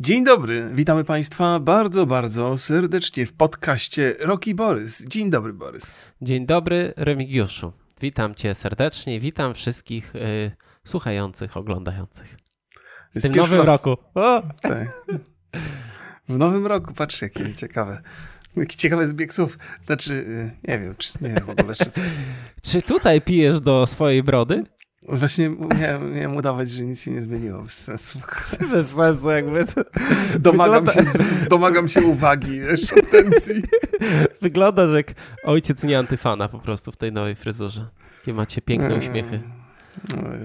Dzień dobry, witamy Państwa bardzo, bardzo serdecznie w podcaście Roki Borys. Dzień dobry, Borys. Dzień dobry, Remigiuszu. Witam Cię serdecznie, witam wszystkich y, słuchających, oglądających. W tym nowym raz... roku. O! Tak. W nowym roku, patrz, jakie ciekawe. Jaki ciekawy zbieg słów. Znaczy, y, nie wiem, czy, nie wiem w ogóle, czy, czy tutaj pijesz do swojej brody? Właśnie miałem, miałem udawać, że nic się nie zmieniło. Bez sensu. Bez sensu jakby. To... Domagam, Wygląda... się, domagam się uwagi, wiesz, atencji. Wygląda, że jak ojciec nie antyfana po prostu w tej nowej fryzurze. Jakie macie piękne uśmiechy.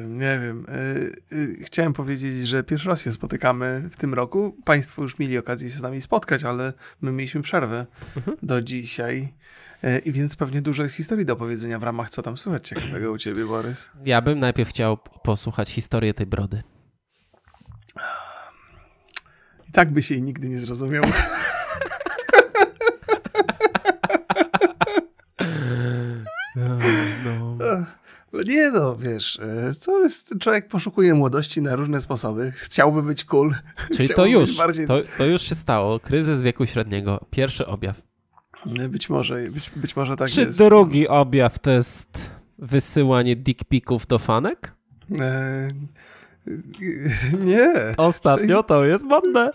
Nie wiem. E, e, chciałem powiedzieć, że pierwszy raz się spotykamy w tym roku. Państwo już mieli okazję się z nami spotkać, ale my mieliśmy przerwę mhm. do dzisiaj. E, I więc pewnie dużo jest historii do opowiedzenia w ramach co tam słychać ciekawego u ciebie, Borys. Ja bym najpierw chciał posłuchać historię tej brody. I tak by się jej nigdy nie zrozumiał. no. no. Nie no, wiesz, to jest, człowiek poszukuje młodości na różne sposoby, chciałby być cool. Czyli to już, bardziej... to, to już się stało, kryzys wieku średniego, pierwszy objaw. Być może, być, być może tak Czy jest. Czy drugi objaw to jest wysyłanie dick pików do fanek? E, nie. Ostatnio to jest modne.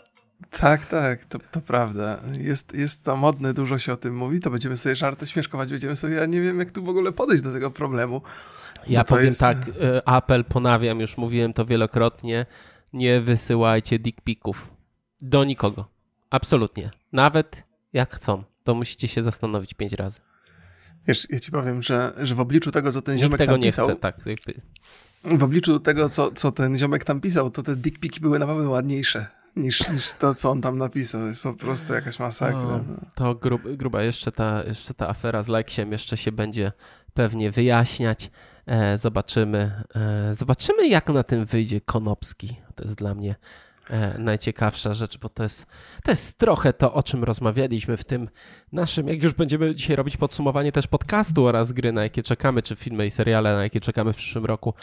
Tak, tak, to, to prawda. Jest, jest to modne, dużo się o tym mówi, to będziemy sobie żarty śmieszkować, będziemy sobie, ja nie wiem jak tu w ogóle podejść do tego problemu. Ja powiem jest... tak, e, apel ponawiam, już mówiłem to wielokrotnie, nie wysyłajcie dick pików do nikogo. Absolutnie. Nawet jak chcą, to musicie się zastanowić pięć razy. Wiesz, ja ci powiem, że, że w obliczu tego, co ten Nikt ziomek tego tam nie pisał... Chce, tak. W obliczu tego, co, co ten ziomek tam pisał, to te dick piki były na pewno ładniejsze niż, niż to, co on tam napisał. jest po prostu jakaś masakra. O, no. to grub, gruba, jeszcze ta, jeszcze ta afera z Leksiem jeszcze się będzie pewnie wyjaśniać. E, zobaczymy, e, zobaczymy jak na tym wyjdzie Konopski. To jest dla mnie najciekawsza rzecz, bo to jest, to jest trochę to, o czym rozmawialiśmy w tym naszym, jak już będziemy dzisiaj robić podsumowanie też podcastu oraz gry, na jakie czekamy, czy filmy i seriale, na jakie czekamy w przyszłym roku.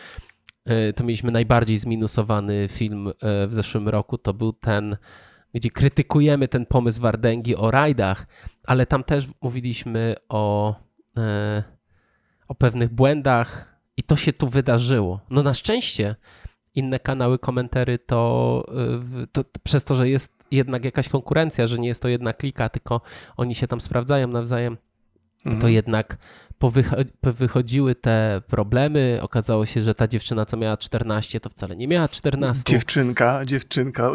E, to mieliśmy najbardziej zminusowany film e, w zeszłym roku. To był ten, gdzie krytykujemy ten pomysł Wardęgi o rajdach, ale tam też mówiliśmy o, e, o pewnych błędach i to się tu wydarzyło. No na szczęście inne kanały komentary to, to, to, przez to, że jest jednak jakaś konkurencja, że nie jest to jedna klika, tylko oni się tam sprawdzają nawzajem, mhm. to jednak powychodziły te problemy. Okazało się, że ta dziewczyna, co miała 14, to wcale nie miała 14. Dziewczynka, dziewczynka,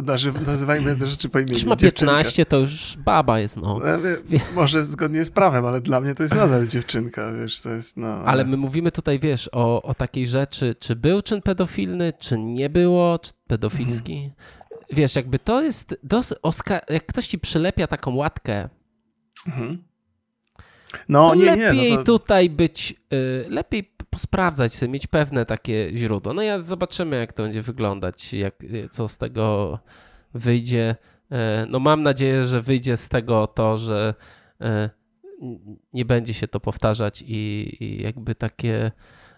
nazywajmy te rzeczy po imieniu. Jeśli ma 15, to już baba jest, no. no może zgodnie z prawem, ale dla mnie to jest nadal dziewczynka, wiesz, to jest, no. Ale, ale my mówimy tutaj, wiesz, o, o takiej rzeczy, czy był czyn pedofilny, czy nie było, czy pedofilski. Mhm. Wiesz, jakby to jest, dos, jak ktoś ci przylepia taką łatkę, mhm no, nie, lepiej nie, no to... tutaj być, y, lepiej posprawdzać sobie, mieć pewne takie źródło. No ja zobaczymy, jak to będzie wyglądać, jak, co z tego wyjdzie. Y, no mam nadzieję, że wyjdzie z tego to, że y, nie będzie się to powtarzać i, i jakby takie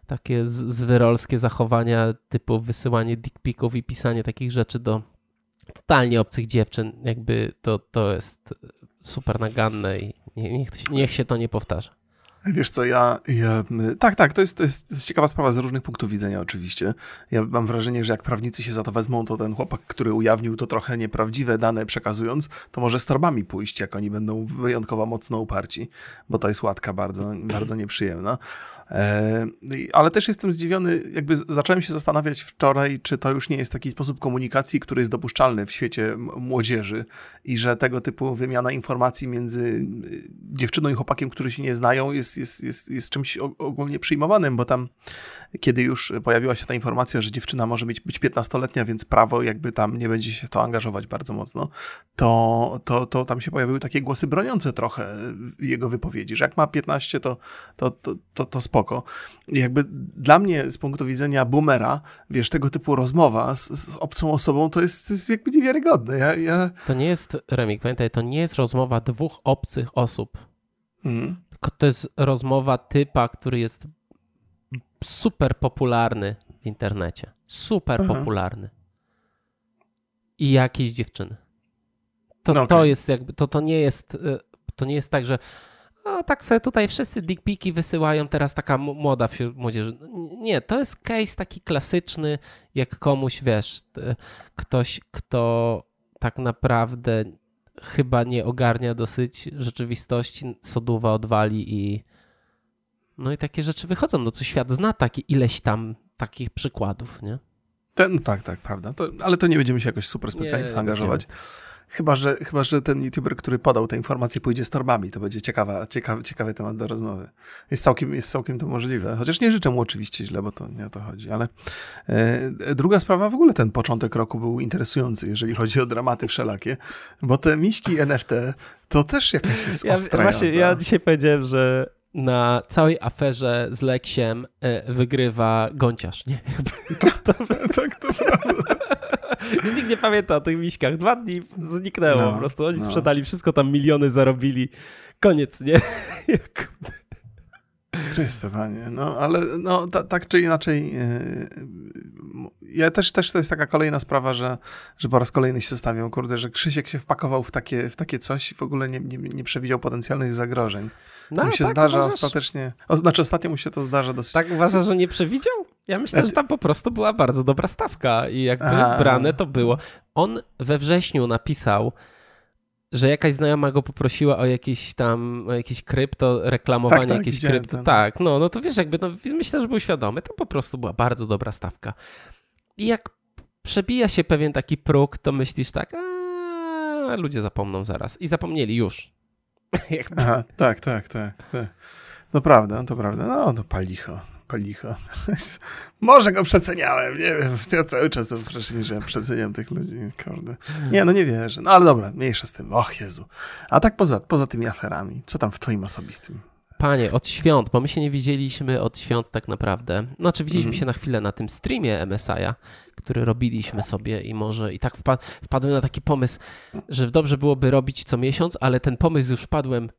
takie zwyrolskie zachowania typu wysyłanie dickpików i pisanie takich rzeczy do totalnie obcych dziewczyn, jakby to, to jest super naganne i niech, niech się to nie powtarza. Wiesz co, ja, ja, tak, tak, to jest, to, jest, to jest ciekawa sprawa z różnych punktów widzenia oczywiście. Ja mam wrażenie, że jak prawnicy się za to wezmą, to ten chłopak, który ujawnił to trochę nieprawdziwe dane przekazując, to może z torbami pójść, jak oni będą wyjątkowo mocno uparci, bo to jest łatka bardzo, bardzo nieprzyjemna. E, ale też jestem zdziwiony, jakby zacząłem się zastanawiać wczoraj, czy to już nie jest taki sposób komunikacji, który jest dopuszczalny w świecie młodzieży i że tego typu wymiana informacji między dziewczyną i chłopakiem, którzy się nie znają, jest, jest, jest, jest czymś ogólnie przyjmowanym, bo tam kiedy już pojawiła się ta informacja, że dziewczyna może być, być 15-letnia, więc prawo jakby tam nie będzie się to angażować bardzo mocno, to, to, to tam się pojawiły takie głosy broniące trochę jego wypowiedzi, że jak ma 15, to, to, to, to, to spoko. I jakby dla mnie z punktu widzenia boomera, wiesz, tego typu rozmowa z, z obcą osobą to jest, to jest jakby niewiarygodne. Ja, ja... To nie jest, Remik, pamiętaj, to nie jest rozmowa dwóch obcych osób. Mhm. To jest rozmowa typa, który jest super popularny w internecie. Super Aha. popularny. I jakiejś dziewczyny. To, okay. to jest jakby, to, to nie jest, y, to nie jest tak, że a tak sobie tutaj wszyscy dickpiki wysyłają, teraz taka młoda wśród młodzieży. Nie, to jest case taki klasyczny, jak komuś, wiesz, ktoś, kto tak naprawdę chyba nie ogarnia dosyć rzeczywistości, soduwa odwali i no i takie rzeczy wychodzą. No co świat zna takie ileś tam takich przykładów, nie? Ten, no tak, tak, prawda. To, ale to nie będziemy się jakoś super specjalnie nie, angażować. Chyba że, chyba, że ten youtuber, który podał te informacje, pójdzie z torbami. To będzie ciekawa, ciekawy, ciekawy temat do rozmowy. Jest całkiem, jest całkiem to możliwe. Chociaż nie życzę mu oczywiście źle, bo to nie o to chodzi. Ale e, druga sprawa, w ogóle ten początek roku był interesujący, jeżeli chodzi o dramaty wszelakie, bo te miśki NFT to też jakaś jest ja, ostra Właśnie, ja dzisiaj powiedziałem, że na całej aferze z Leksiem e, wygrywa Gąciarz. Nie, jakby, to, tak, to prawda. Nikt nie pamięta o tych miśkach. Dwa dni zniknęło no, po prostu. Oni no. sprzedali wszystko, tam miliony zarobili. Koniec, nie? Chryste, panie. No, ale no, ta, tak czy inaczej, yy, ja też, też to jest taka kolejna sprawa, że, że po raz kolejny się stawiam, kurde, że Krzysiek się wpakował w takie, w takie coś i w ogóle nie, nie, nie przewidział potencjalnych zagrożeń. No, mu się tak, zdarza uważasz? ostatecznie, o, znaczy ostatnio mu się to zdarza dosyć. Tak uważasz, że nie przewidział? Ja myślę, znaczy... że tam po prostu była bardzo dobra stawka i jakby Aha. brane to było. On we wrześniu napisał, że jakaś znajoma go poprosiła o jakieś tam, o jakieś krypto, reklamowanie tak, tak, jakieś krypto. Ten. Tak, no, no to wiesz, jakby, no, myślę, że był świadomy, to po prostu była bardzo dobra stawka. I jak przebija się pewien taki próg, to myślisz tak, a ludzie zapomną zaraz. I zapomnieli już. Aha, tak, tak, tak, tak. No prawda, to prawda. No, to palicho palicho. Może go przeceniałem, nie wiem. Ja cały czas mam wrażenie, że ja przeceniam tych ludzi. Kurde. Nie, no nie wierzę. No ale dobra, mniejsza z tym. Och Jezu. A tak poza, poza tymi aferami, co tam w twoim osobistym? Panie, od świąt, bo my się nie widzieliśmy od świąt tak naprawdę. Znaczy widzieliśmy mm. się na chwilę na tym streamie MSI-a, który robiliśmy sobie i może i tak wpadłem na taki pomysł, że dobrze byłoby robić co miesiąc, ale ten pomysł już wpadłem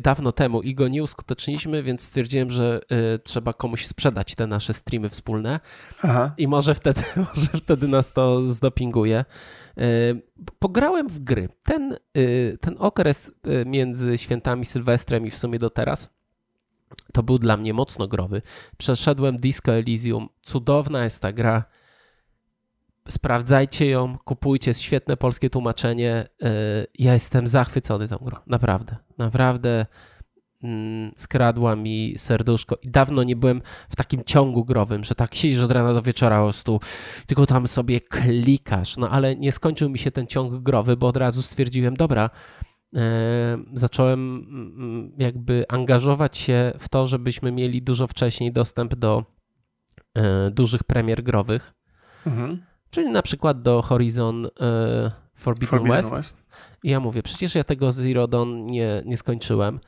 dawno temu i go nie uskuteczniliśmy, więc stwierdziłem, że y, trzeba komuś sprzedać te nasze streamy wspólne Aha. i może wtedy, może wtedy nas to zdopinguje. Y, pograłem w gry. Ten, ten okres między świętami Sylwestrem i w sumie do teraz to był dla mnie mocno growy. Przeszedłem Disco Elysium. Cudowna jest ta gra sprawdzajcie ją, kupujcie, świetne polskie tłumaczenie. E, ja jestem zachwycony tą grą, naprawdę, naprawdę mm, skradła mi serduszko i dawno nie byłem w takim ciągu growym, że tak siedzisz od rana do wieczora po prostu, tylko tam sobie klikasz, no ale nie skończył mi się ten ciąg growy, bo od razu stwierdziłem, dobra, e, zacząłem mm, jakby angażować się w to, żebyśmy mieli dużo wcześniej dostęp do e, dużych premier growych. Mhm. Czyli na przykład do Horizon y, Forbidden, Forbidden West. West. I ja mówię, przecież ja tego Zero Dawn nie, nie skończyłem,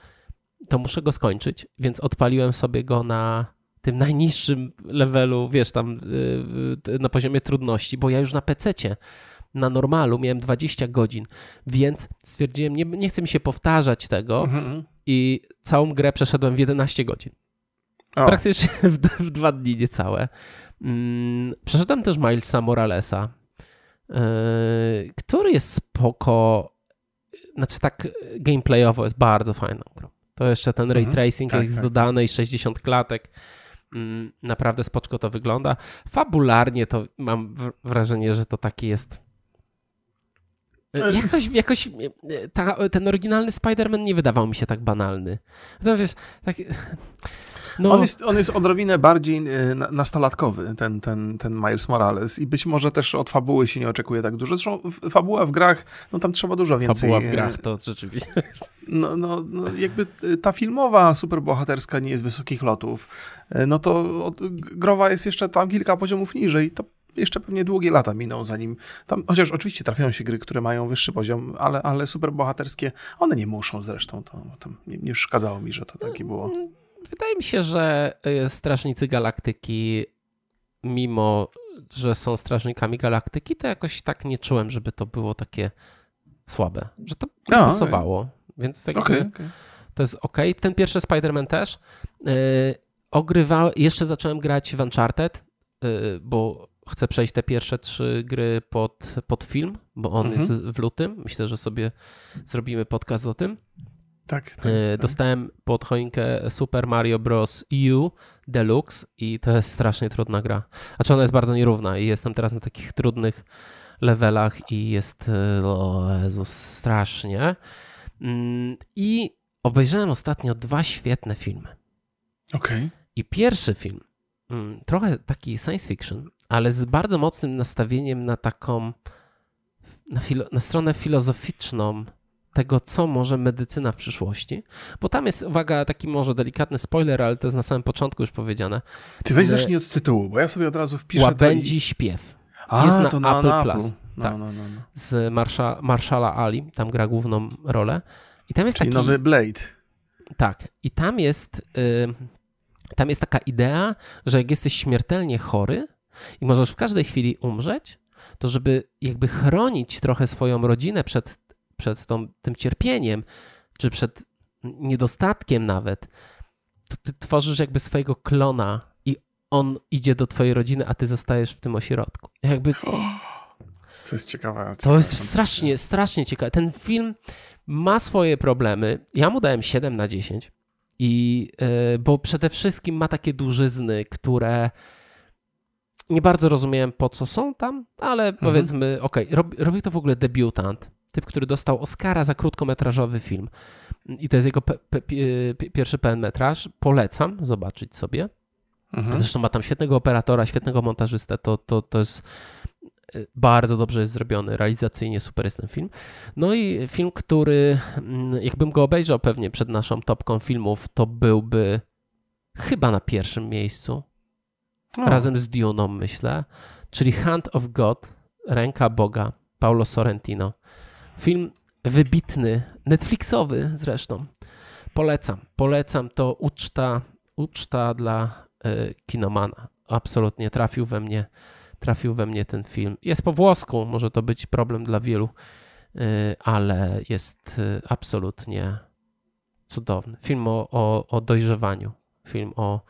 to muszę go skończyć, więc odpaliłem sobie go na tym najniższym levelu, wiesz, tam y, na poziomie trudności, bo ja już na PC-cie na normalu miałem 20 godzin, więc stwierdziłem, nie, nie chcę mi się powtarzać tego mhm. i całą grę przeszedłem w 11 godzin. O. Praktycznie w, w dwa dni niecałe. Mm, przeszedłem też Milesa Moralesa, e, który jest spoko, znaczy tak gameplayowo jest bardzo fajną grą. To jeszcze ten ray mhm. tracing tak, jest tak, dodany tak. i 60 klatek. Mm, naprawdę spoczko to wygląda. Fabularnie to mam wrażenie, że to taki jest e, Jakoś, jakoś ta, ten oryginalny Spider-Man nie wydawał mi się tak banalny. No wiesz, tak, no. On, jest, on jest odrobinę bardziej e, nastolatkowy, ten, ten, ten Miles Morales i być może też od fabuły się nie oczekuje tak dużo. Zresztą fabuła w grach, no tam trzeba dużo więcej. Fabuła w grach to rzeczywiście. No, no, no jakby e, ta filmowa, superbohaterska nie jest wysokich lotów, e, no to growa jest jeszcze tam kilka poziomów niżej, to jeszcze pewnie długie lata miną, zanim tam, chociaż oczywiście trafiają się gry, które mają wyższy poziom, ale, ale superbohaterskie, one nie muszą zresztą, to, to nie, nie przeszkadzało mi, że to takie było. Mm, Wydaje mi się, że y, Strażnicy Galaktyki, mimo że są Strażnikami Galaktyki, to jakoś tak nie czułem, żeby to było takie słabe. Że to no, pasowało. Okay. Więc jakby okay, okay. to jest ok. Ten pierwszy Spider-Man też. Yy, ogrywał, jeszcze zacząłem grać w Uncharted, yy, bo chcę przejść te pierwsze trzy gry pod, pod film, bo on Mhm. jest w lutym. Myślę, że sobie zrobimy podcast o tym. Tak, tak, E, tak. Dostałem pod choinkę Super Mario Bros. U Deluxe i to jest strasznie trudna gra. Znaczy ona jest bardzo nierówna i jestem teraz na takich trudnych levelach i jest, e, o Jezus, strasznie. Mm, I obejrzałem ostatnio dwa świetne filmy. Okej. I pierwszy film, mm, trochę taki science fiction, ale z bardzo mocnym nastawieniem na taką, na, filo, na stronę filozoficzną tego, co może medycyna w przyszłości. Bo tam jest, uwaga, taki może delikatny spoiler, ale to jest na samym początku już powiedziane. Ty weź Ale- zacznij od tytułu, bo ja sobie od razu wpiszę Łabędzi śpiew i... A, jest na to na, Apple na Plus. Apple. No, Tak. no, no, no. z Marsza, Marszala Ali, tam gra główną rolę. I tam jest Czyli taki... nowy Blade. Tak. I tam jest, y, tam jest taka idea, że jak jesteś śmiertelnie chory i możesz w każdej chwili umrzeć, to żeby jakby chronić trochę swoją rodzinę przed, przed tą, tym cierpieniem, czy przed niedostatkiem nawet, to ty tworzysz jakby swojego klona i on idzie do twojej rodziny, a ty zostajesz w tym ośrodku. Jakby To jest ciekawe. to jest strasznie, strasznie ciekawe. Ten film ma swoje problemy. Ja mu dałem 7 na 10. I, yy, bo przede wszystkim ma takie dużyzny, które nie bardzo rozumiałem po co są tam, ale powiedzmy, okej, robi, robi to w ogóle debiutant. Typ, który dostał Oscara za krótkometrażowy film. I to jest jego pe, pe, pi- pierwszy pełen metraż. Polecam zobaczyć sobie. Mhm. Zresztą ma tam świetnego operatora, świetnego montażystę. To, to, to jest y, bardzo dobrze jest zrobiony, realizacyjnie super jest ten film. No i film, który mm, jakbym go obejrzał pewnie przed naszą topką filmów, to byłby chyba na pierwszym miejscu, O, razem z Duną myślę, czyli Hand of God, Ręka Boga, Paulo Sorrentino. Film wybitny, Netflixowy zresztą. Polecam, polecam, to uczta, uczta dla y, kinomana. Absolutnie trafił we mnie, trafił we mnie ten film. Jest po włosku, może to być problem dla wielu, y, ale jest y, absolutnie cudowny. Film o, o, o dojrzewaniu, film o,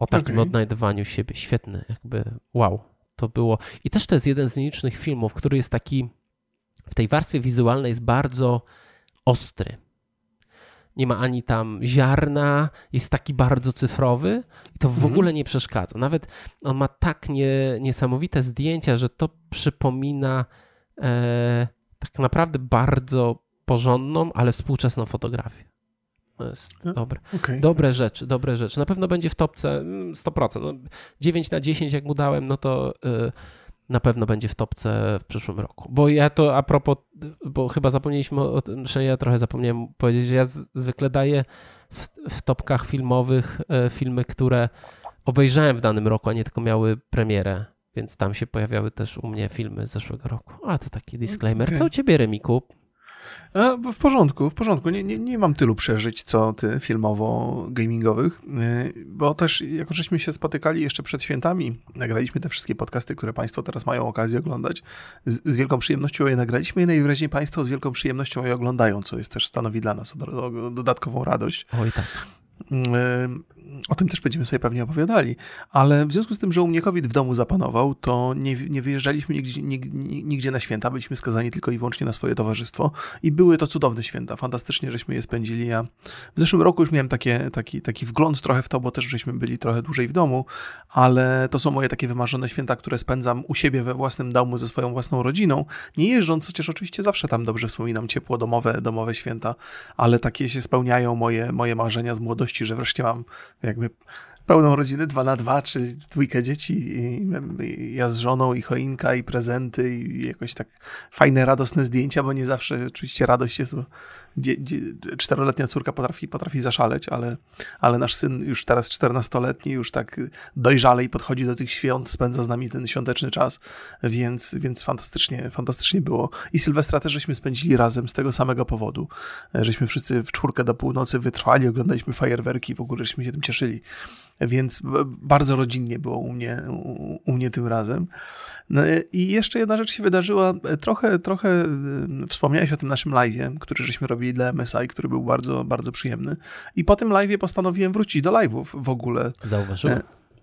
o takim Okej. odnajdywaniu siebie. Świetny, jakby wow, to było. I też to jest jeden z nielicznych filmów, który jest taki w tej warstwie wizualnej jest bardzo ostry. Nie ma ani tam ziarna, jest taki bardzo cyfrowy i to w Mhm. ogóle nie przeszkadza. Nawet on ma tak nie, niesamowite zdjęcia, że to przypomina e, tak naprawdę bardzo porządną, ale współczesną fotografię. No, dobre. okej. Dobre rzeczy, dobre rzeczy. Na pewno będzie w topce mm, 100%. No, 9 na 10 jak mu dałem, no to y, na pewno będzie w topce w przyszłym roku. Bo ja to a propos, bo chyba zapomnieliśmy o tym, że ja trochę zapomniałem powiedzieć, że ja z, zwykle daję w, w topkach filmowych y, filmy, które obejrzałem w danym roku, a nie tylko miały premierę. Więc tam się pojawiały też u mnie filmy z zeszłego roku. A to taki disclaimer. Okej. Co u ciebie, Remiku? A, w porządku, w porządku. Nie, nie, nie mam tylu przeżyć, co ty filmowo-gamingowych, yy, bo też jako żeśmy się spotykali jeszcze przed świętami, nagraliśmy te wszystkie podcasty, które Państwo teraz mają okazję oglądać. Z, z wielką przyjemnością je nagraliśmy i najwyraźniej Państwo z wielką przyjemnością je oglądają, co jest też stanowi dla nas do, do, dodatkową radość. Oj tak. O tym też będziemy sobie pewnie opowiadali, ale w związku z tym, że u mnie COVID w domu zapanował, to nie, nie wyjeżdżaliśmy nigdzie, nigdzie, nigdzie na święta, byliśmy skazani tylko i wyłącznie na swoje towarzystwo i były to cudowne święta, fantastycznie żeśmy je spędzili. Ja w zeszłym roku już miałem takie, taki, taki wgląd trochę w to, bo też żeśmy byli trochę dłużej w domu, ale to są moje takie wymarzone święta, które spędzam u siebie we własnym domu ze swoją własną rodziną, nie jeżdżąc, chociaż oczywiście zawsze tam dobrze wspominam ciepło domowe, domowe święta, ale takie się spełniają moje, moje marzenia z młodości, że wreszcie mam jakby pełną rodzinę, dwa na dwa, czy dwójkę dzieci, i i ja z żoną, i choinka, i prezenty, i jakoś tak fajne, radosne zdjęcia, bo nie zawsze oczywiście radość jest, bo dzie, dzie, czteroletnia córka potrafi, potrafi zaszaleć, ale, ale nasz syn już teraz czternastoletni, już tak dojrzalej podchodzi do tych świąt, spędza z nami ten świąteczny czas, więc, więc fantastycznie, fantastycznie było. I Sylwestra też żeśmy spędzili razem z tego samego powodu, żeśmy wszyscy w czwórkę do północy wytrwali, oglądaliśmy fajerwerki, w ogóle żeśmy się tym cieszyli. Więc bardzo rodzinnie było u mnie, u, u mnie tym razem. No i jeszcze jedna rzecz się wydarzyła. Trochę, trochę y, wspomniałeś o tym naszym live'ie, który żeśmy robili dla MSI, który był bardzo, bardzo przyjemny. I po tym live'ie postanowiłem wrócić do live'ów w ogóle. Zauważyłem.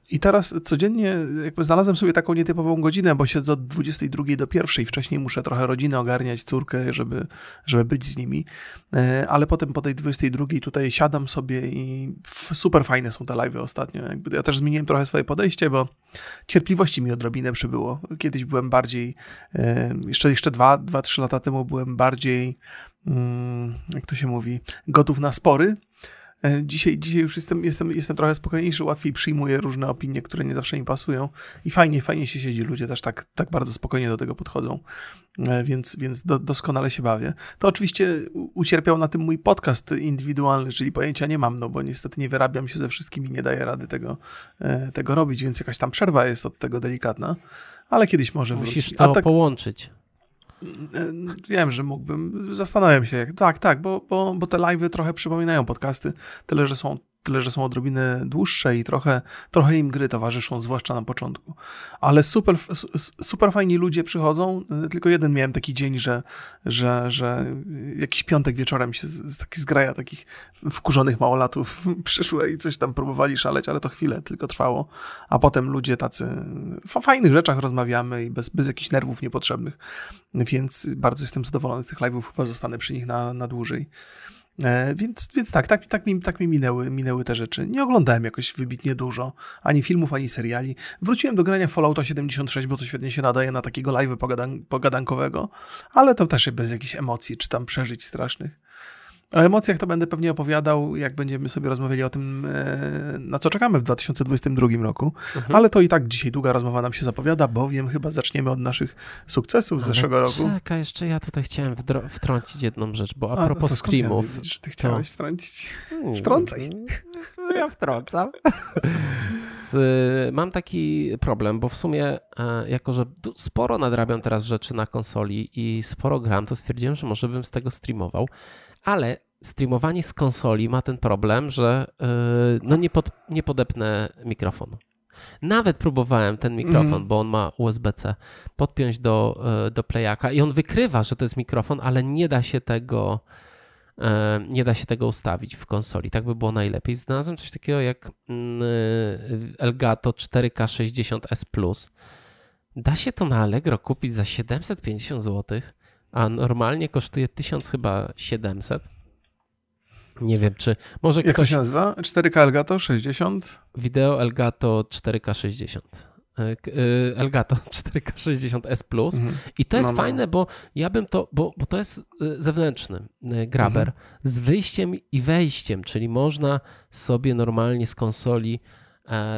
I teraz codziennie jakby znalazłem sobie taką nietypową godzinę, bo siedzę od 22 do 1. Wcześniej muszę trochę rodzinę ogarniać, córkę, żeby, żeby być z nimi. E, ale potem po tej 22 tutaj siadam sobie i super fajne są te live'y ostatnio. Jakby ja też zmieniłem trochę swoje podejście, bo cierpliwości mi odrobinę przybyło. Kiedyś byłem bardziej, e, jeszcze, jeszcze 2-3 lata temu byłem bardziej, mm, jak to się mówi, gotów na spory dzisiaj, dzisiaj już jestem, jestem, jestem trochę spokojniejszy, łatwiej przyjmuję różne opinie, które nie zawsze mi pasują i fajnie, fajnie się siedzi. Ludzie też tak, tak bardzo spokojnie do tego podchodzą, e, więc, więc do, doskonale się bawię. To oczywiście ucierpiał na tym mój podcast indywidualny, czyli pojęcia nie mam, no bo niestety nie wyrabiam się ze wszystkimi, nie daję rady tego, e, tego robić, więc jakaś tam przerwa jest od tego delikatna, ale kiedyś może Musisz wrócić. Musisz to tak, połączyć. Wiem, że mógłbym. Zastanawiam się. Tak, tak, bo, bo, bo te live'y trochę przypominają podcasty, tyle że są tyle że są odrobinę dłuższe i trochę, trochę im gry towarzyszą, zwłaszcza na początku. Ale super, super fajni ludzie przychodzą. Tylko jeden miałem taki dzień, że, że, że jakiś piątek wieczorem się z, z taki zgraja takich wkurzonych małolatów przyszły i coś tam próbowali szaleć, ale to chwilę tylko trwało. A potem ludzie tacy o fajnych rzeczach rozmawiamy i bez, bez jakichś nerwów niepotrzebnych. Więc bardzo jestem zadowolony z tych live'ów, chyba zostanę przy nich na, na dłużej. E, więc, więc tak, tak, tak, mi, tak mi minęły, minęły te rzeczy. Nie oglądałem jakoś wybitnie dużo, ani filmów, ani seriali. Wróciłem do grania Fallouta 76, bo to świetnie się nadaje na takiego live'y pogadan pogadankowego, ale to też bez jakichś emocji, czy tam przeżyć strasznych. O emocjach to będę pewnie opowiadał, jak będziemy sobie rozmawiali o tym, e, na co czekamy w 2022 roku. Mhm. Ale to i tak dzisiaj długa rozmowa nam się zapowiada, bowiem chyba zaczniemy od naszych sukcesów z zeszłego roku. Czekaj, jeszcze ja tutaj chciałem wtrącić jedną rzecz, bo a, a propos no screamów. Ja ty chciałeś to... wtrącić. Wtrącaj. Ja wtrącam. Z, mam taki problem, bo w sumie, e, jako że sporo nadrabiam teraz rzeczy na konsoli i sporo gram, to stwierdziłem, że może bym z tego streamował ale streamowanie z konsoli ma ten problem, że yy, no nie, pod, nie podepnę mikrofonu. Nawet próbowałem ten mikrofon, mm. bo on ma USB-C, podpiąć do, yy, do playaka i on wykrywa, że to jest mikrofon, ale nie da się tego yy, nie da się tego ustawić w konsoli. Tak by było najlepiej. Znalazłem coś takiego jak yy, Elgato 4K 60S Plus. Da się to na Allegro kupić za 750 zł a normalnie kosztuje 1000 chyba 700. Nie wiem, czy może Jak ktoś... to się nazywa? 4K Elgato 60? Wideo Elgato 4K 60. E, e, Elgato 4K60S Plus mhm. i to jest no, no. fajne, bo ja bym to, bo, bo to jest e, zewnętrzny graber mhm. z wyjściem i wejściem, czyli można sobie normalnie z konsoli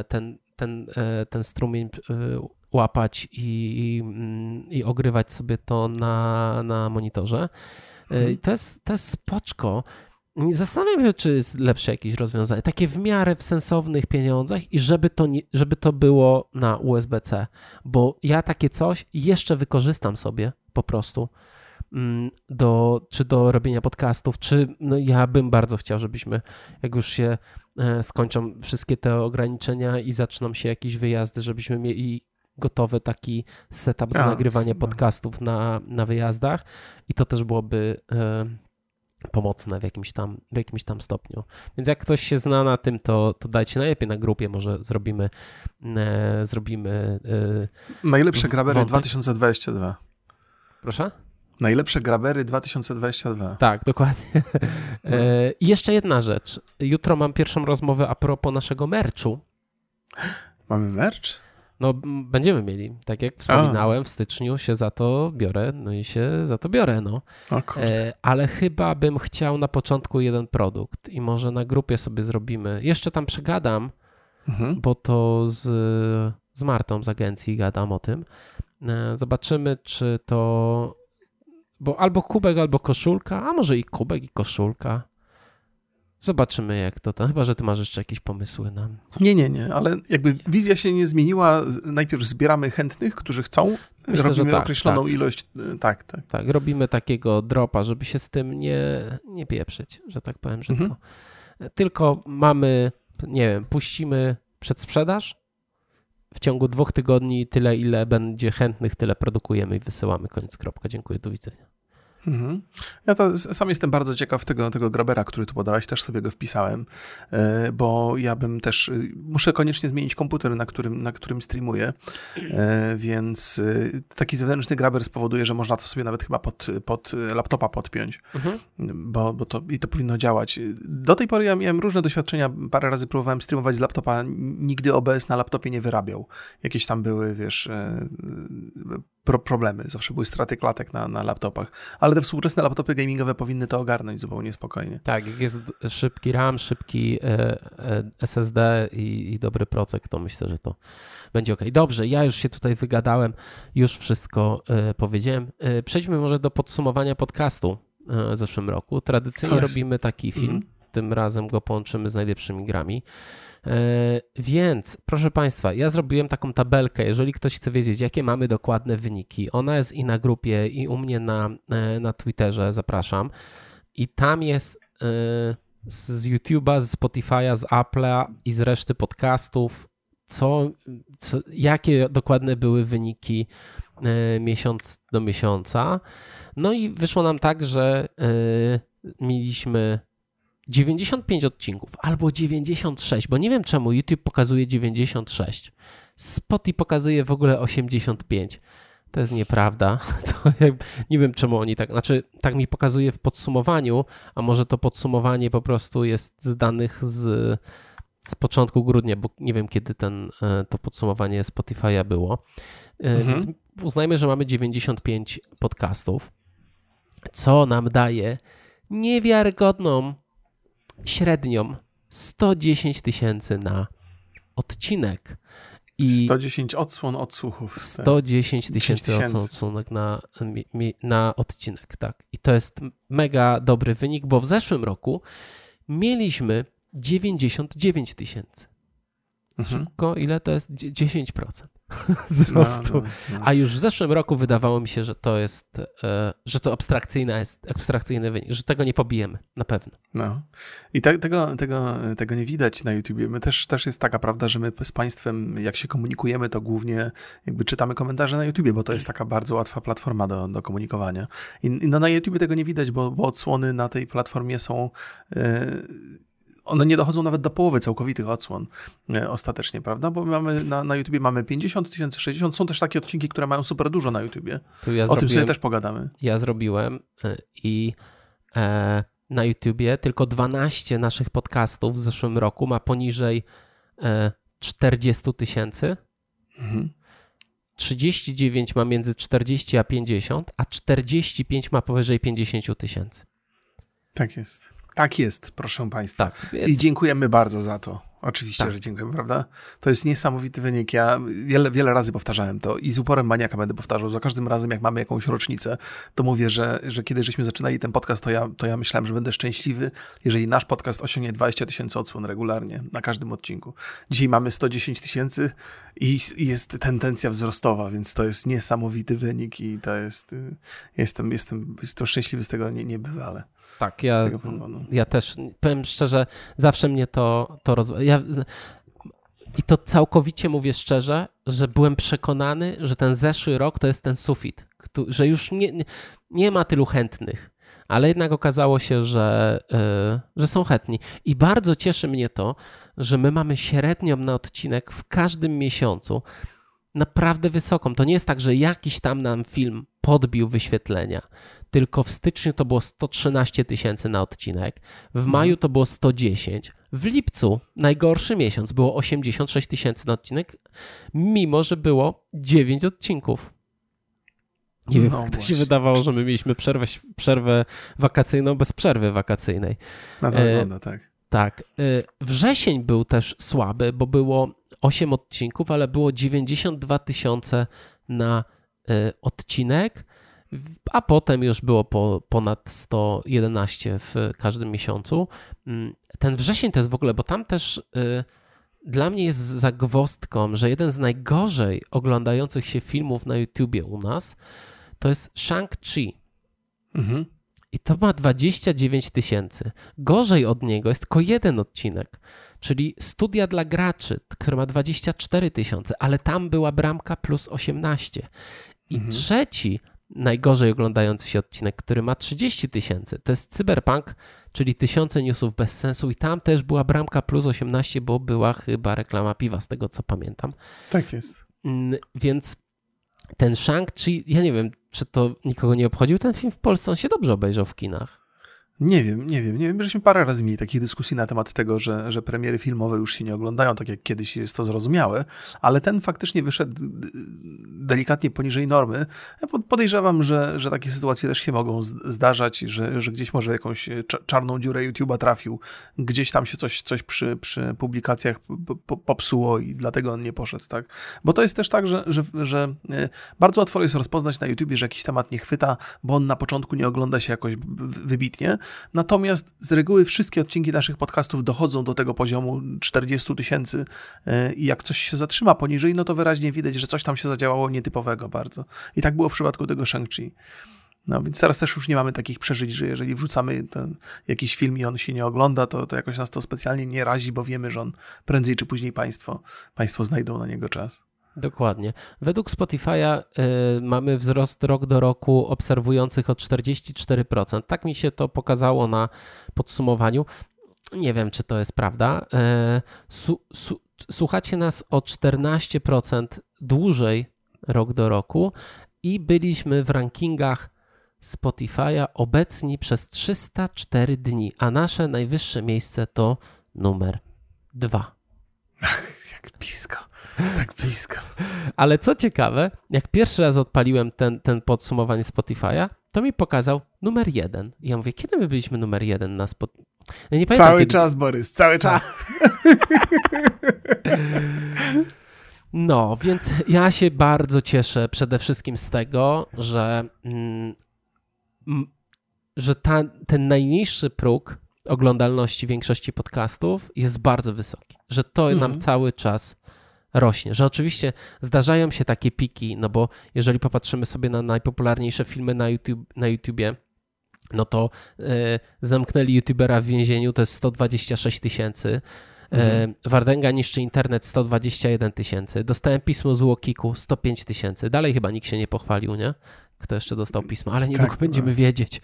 ten, ten, ten strumień łapać i, i, mm, i ogrywać sobie to na, na monitorze. Mhm. To, jest, to jest spoczko. Zastanawiam się, czy jest lepsze jakieś rozwiązanie, takie w miarę w sensownych pieniądzach i żeby to, nie, żeby to było na USB-C, bo ja takie coś jeszcze wykorzystam sobie po prostu mm, do, czy do robienia podcastów, czy no ja bym bardzo chciał, żebyśmy, jak już się e, skończą wszystkie te ograniczenia i zaczną się jakieś wyjazdy, żebyśmy mieli gotowy taki setup do nagrywania podcastów na, na wyjazdach i to też byłoby e, pomocne w jakimś, tam, w jakimś tam stopniu. Więc jak ktoś się zna na tym, to, to dajcie najlepiej na grupie, może zrobimy e, zrobimy e, Najlepsze grabery wątek. 2022. Proszę? Najlepsze grabery 2022. Tak, dokładnie. E, I jeszcze jedna rzecz. Jutro mam pierwszą rozmowę a propos naszego merchu. Mamy merch? No, będziemy mieli. Tak jak wspominałem, A. w styczniu się za to biorę, no i się za to biorę, no. E, ale chyba bym chciał na początku jeden produkt i może na grupie sobie zrobimy. Jeszcze tam przegadam, mhm. bo to z, z Martą z agencji gadam o tym. E, zobaczymy, czy to. Bo albo kubek, albo koszulka, a może i kubek, i koszulka. Zobaczymy, jak to tam. Chyba, że ty masz jeszcze jakieś pomysły na. Nie, nie, nie, ale jakby wizja się nie zmieniła. Najpierw zbieramy chętnych, którzy chcą. Myślę, robimy tak, określoną tak. ilość. E, tak, tak. Tak, robimy takiego dropa, żeby się z tym nie, nie pieprzyć, że tak powiem brzydko. Mhm. Tylko mamy, nie wiem, puścimy przed sprzedaż. W ciągu dwóch tygodni tyle, ile będzie chętnych, tyle produkujemy i wysyłamy. Koniec, kropka. Dziękuję, do widzenia. Mhm. Ja to sam jestem bardzo ciekaw tego, tego grabera, który tu podałeś, też sobie go wpisałem, e, bo ja bym też, y, muszę koniecznie zmienić komputer, na którym, na którym streamuję, e, więc y, taki zewnętrzny graber spowoduje, że można to sobie nawet chyba pod, pod laptopa podpiąć, mhm. bo, bo to, i to powinno działać. Do tej pory ja miałem różne doświadczenia, parę razy próbowałem streamować z laptopa, nigdy OBS na laptopie nie wyrabiał. Jakieś tam były, wiesz, e, pro problemy, zawsze były straty klatek na, na laptopach, ale te współczesne laptopy gamingowe powinny to ogarnąć zupełnie spokojnie. Tak, jak jest szybki RAM, szybki e, e, SSD i, i dobry procek, to myślę, że to będzie ok. Dobrze, ja już się tutaj wygadałem, już wszystko e, powiedziałem. Przejdźmy może do podsumowania podcastu w zeszłym roku. Tradycyjnie robimy taki film, mm -hmm. tym razem go połączymy z najlepszymi grami. E, więc, proszę Państwa, ja zrobiłem taką tabelkę. Jeżeli ktoś chce wiedzieć, jakie mamy dokładne wyniki, ona jest i na grupie, i u mnie na, e, na Twitterze, zapraszam. I tam jest e, z YouTube'a, z Spotify'a, z Apple'a i z reszty podcastów, co, co, jakie dokładne były wyniki miesiąc do miesiąca. No i wyszło nam tak, że mieliśmy 95 odcinków albo 96, bo nie wiem czemu YouTube pokazuje 96. Spotify pokazuje w ogóle 85. To jest nieprawda. To nie wiem czemu oni tak, znaczy tak mi pokazuje w podsumowaniu, a może to podsumowanie po prostu jest z danych z, z początku grudnia, bo nie wiem kiedy ten, e, to podsumowanie Spotify'a było. E, mhm. Więc uznajmy, że mamy 95 podcastów, co nam daje niewiarygodną średnią 110 tysięcy na odcinek. I 110 odsłon odsłuchów. 110 tak. tysięcy odsłonek na, na odcinek, tak. I to jest mega dobry wynik, bo w zeszłym roku mieliśmy 99 tysięcy. Mhm. ile to jest? 10% wzrostu. No, no, no. A już w zeszłym roku wydawało mi się, że to jest, e, że to abstrakcyjne jest, abstrakcyjny wynik, że tego nie pobijemy, na pewno. No. I te, tego, tego, tego nie widać na YouTubie. My też, też jest taka prawda, że my z Państwem, jak się komunikujemy, to głównie jakby czytamy komentarze na YouTubie, bo to jest taka bardzo łatwa platforma do, do komunikowania. I, i no na YouTubie tego nie widać, bo, bo odsłony na tej platformie są... One nie dochodzą nawet do połowy całkowitych odsłon e, ostatecznie, prawda? Bo mamy na, na YouTubie mamy 50 tysięcy, 60. Są też takie odcinki, które mają super dużo na YouTubie. Ja o tym sobie też pogadamy. Ja zrobiłem e, i e, na YouTubie tylko 12 naszych podcastów w zeszłym roku ma poniżej e, 40 tysięcy. Mhm. 39 ma między 40 a 50, a 45 ma powyżej 50 tysięcy. Tak jest. Tak jest, proszę Państwa. Tak, więc... I dziękujemy bardzo za to. Oczywiście, tak. że dziękujemy, prawda? To jest niesamowity wynik. Ja wiele, wiele razy powtarzałem to i z uporem maniaka będę powtarzał. Za każdym razem, jak mamy jakąś rocznicę, to mówię, że, że kiedy żeśmy zaczynali ten podcast, to ja, to ja myślałem, że będę szczęśliwy, jeżeli nasz podcast osiągnie 20 tysięcy odsłon regularnie na każdym odcinku. Dzisiaj mamy 110 tysięcy i jest tendencja wzrostowa, więc to jest niesamowity wynik i to jest. Y, jestem, jestem, jestem szczęśliwy z tego nie, niebywale. Tak, ja, ja też powiem szczerze, zawsze mnie to, to rozwala. Ja, I to całkowicie mówię szczerze, że byłem przekonany, że ten zeszły rok to jest ten sufit, że już nie, nie ma tylu chętnych ale jednak okazało się, że, yy, że są chętni. I bardzo cieszy mnie to, że my mamy średnią na odcinek w każdym miesiącu naprawdę wysoką. To nie jest tak, że jakiś tam nam film podbił wyświetlenia tylko w styczniu to było 113 tysięcy na odcinek, w mhm. maju to było 110, w lipcu, najgorszy miesiąc, było 86 tysięcy na odcinek, mimo że było 9 odcinków. Nie wiem, no jak to się wydawało, że my mieliśmy przerwę, przerwę wakacyjną bez przerwy wakacyjnej. Na to e, wygląda, tak. Tak. E, wrzesień był też słaby, bo było 8 odcinków, ale było 92 tysiące na e, odcinek a potem już było po ponad 111 w każdym miesiącu. Mm, ten wrzesień to jest w ogóle, bo tam też y, dla mnie jest zagwostką, że jeden z najgorzej oglądających się filmów na YouTubie u nas to jest Shang-Chi. Mhm. I to ma 29 tysięcy. Gorzej od niego jest tylko jeden odcinek, czyli Studia dla graczy, który ma 24 tysiące, ale tam była bramka plus 18. I mhm. trzeci najgorzej oglądający się odcinek, który ma 30 tysięcy. To jest Cyberpunk, czyli tysiące newsów bez sensu i tam też była bramka plus 18, bo była chyba reklama piwa, z tego co pamiętam. Tak jest. Mm, więc ten Shang-Chi, ja nie wiem, czy to nikogo nie obchodził ten film w Polsce, on się dobrze obejrzał w kinach. Nie wiem, nie wiem, nie wiem. Żeśmy parę razy mieli takich dyskusji na temat tego, że, że premiery filmowe już się nie oglądają, tak jak kiedyś jest to zrozumiałe, ale ten faktycznie wyszedł delikatnie poniżej normy. Ja podejrzewam, że, że takie sytuacje też się mogą zdarzać, że, że gdzieś może jakąś czarną dziurę YouTube'a trafił, gdzieś tam się coś, coś przy, przy publikacjach popsuło i dlatego on nie poszedł, tak? Bo to jest też tak, że, że, że e, bardzo łatwo jest rozpoznać na YouTubie, że jakiś temat nie chwyta, bo on na początku nie ogląda się jakoś wybitnie, Natomiast z reguły wszystkie odcinki naszych podcastów dochodzą do tego poziomu 40 tysięcy e, i jak coś się zatrzyma poniżej, no to wyraźnie widać, że coś tam się zadziałało nietypowego bardzo. I tak było w przypadku tego Shang-Chi. No więc teraz też już nie mamy takich przeżyć, że jeżeli wrzucamy jakiś film i on się nie ogląda, to, to jakoś nas to specjalnie nie razi, bo wiemy, że on prędzej czy później państwo, państwo znajdą na niego czas. Dokładnie. Według Spotify'a y, mamy wzrost rok do roku obserwujących o 44%. Tak mi się to pokazało na podsumowaniu. Nie wiem, czy to jest prawda. Y, su, su, słuchacie nas o 14% dłużej rok do roku i byliśmy w rankingach Spotify'a obecni przez 304 dni, a nasze najwyższe miejsce to numer 2. Ach, jak blisko. Tak blisko. Ale co ciekawe, jak pierwszy raz odpaliłem ten, ten podsumowanie Spotify'a, to mi pokazał numer jeden. I ja mówię, kiedy my byliśmy numer jeden na Spotify? Ja nie pamiętam, cały kiedy... czas, Borys, cały czas. No, więc ja się bardzo cieszę przede wszystkim z tego, że, mm, że ta, ten najniższy próg oglądalności większości podcastów jest bardzo wysoki. Że to mhm. nam cały czas rośnie. Że oczywiście zdarzają się takie piki, no bo jeżeli popatrzymy sobie na najpopularniejsze filmy na, YouTube, na YouTubie, no to y, zamknęli YouTubera w więzieniu, to jest 126 tysięcy. E, mhm. Wardenga niszczy internet 121 tysięcy. Dostałem pismo z Łokiku 105 tysięcy. Dalej chyba nikt się nie pochwalił, nie? Kto jeszcze dostał pismo, ale niedługo tak, będziemy tak. wiedzieć.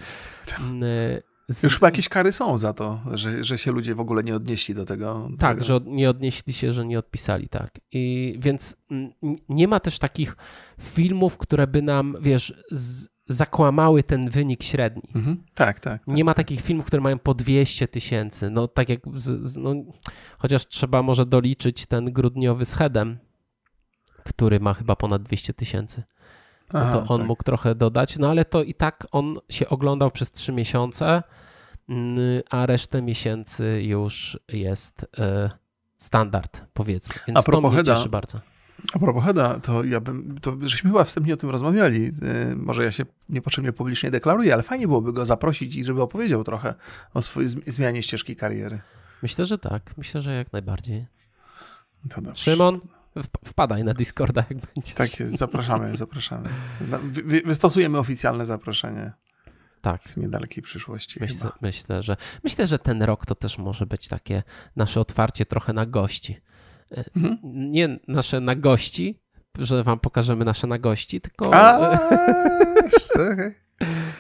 Z... Już chyba jakieś kary są za to, że, że się ludzie w ogóle nie odnieśli do tego. Tak, tego. że nie odnieśli się, że nie odpisali, tak. I więc nie ma też takich filmów, które by nam, wiesz, z, zakłamały ten wynik średni. Mhm. Tak, tak, tak, Nie ma takich filmów, które mają po 200 tysięcy. No tak jak, z, no, chociaż trzeba może doliczyć ten grudniowy z Headem, który ma chyba ponad 200 tysięcy. No to on tak. mógł trochę dodać, no ale to i tak on się oglądał przez trzy miesiące, mm, a resztę miesięcy już jest y, standard, powiedzmy. Więc a propos to mnie Heda, cieszy bardzo. A propos Heda, to ja bym, to żeśmy chyba wstępnie o tym rozmawiali. Y, może ja się niepotrzebnie publicznie deklaruję, ale fajnie byłoby go zaprosić i żeby opowiedział trochę o swojej zmianie ścieżki kariery. Myślę, że tak. Myślę, że jak najbardziej. To dobrze. Szymon, Wpadaj na Discorda, jak będzie. Tak jest, zapraszamy, zapraszamy. Wystosujemy oficjalne zaproszenie. Tak. W niedalekiej przyszłości. Myślę, myślę, że, myślę, że ten rok to też może być takie nasze otwarcie trochę na gości. E, mhm. Nie nasze na gości, że wam pokażemy nasze na gości, tylko. A,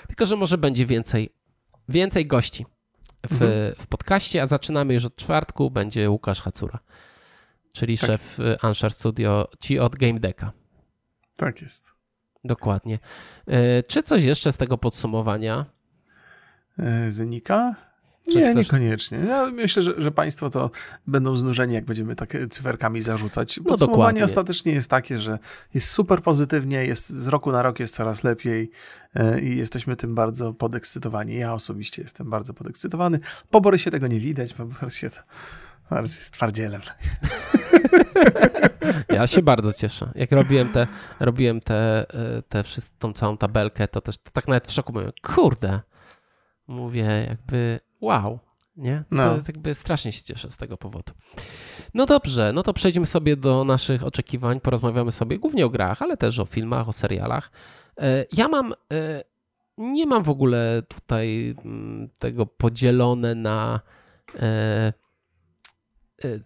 tylko, że może będzie więcej, więcej gości w, mhm. w podcaście, a zaczynamy już od czwartku. Będzie Łukasz Hacura czyli tak szef jest. Anshar Studio, ci od Game Decka. Tak jest. Dokładnie. E, czy coś jeszcze z tego podsumowania e, wynika? Czy nie, chcesz... niekoniecznie. Ja myślę, że, że Państwo to będą znużeni, jak będziemy tak cyferkami zarzucać. No Podsumowanie no ostatecznie jest takie, że jest super pozytywnie, jest z roku na rok jest coraz lepiej i jesteśmy tym bardzo podekscytowani. Ja osobiście jestem bardzo podekscytowany. Po Borysie tego nie widać, bo Borysie to Borys jest twardzielem. Ja się bardzo cieszę. Jak robiłem te, robiłem te, e, te wszystko, tą całą tabelkę, to też to tak nawet w szoku mówię, kurde, mówię jakby wow, nie? No. To jakby strasznie się cieszę z tego powodu. No dobrze, no to przejdźmy sobie do naszych oczekiwań, porozmawiamy sobie głównie o grach, ale też o filmach, o serialach. E, ja mam, e, nie mam w ogóle tutaj mm, tego podzielone na Y,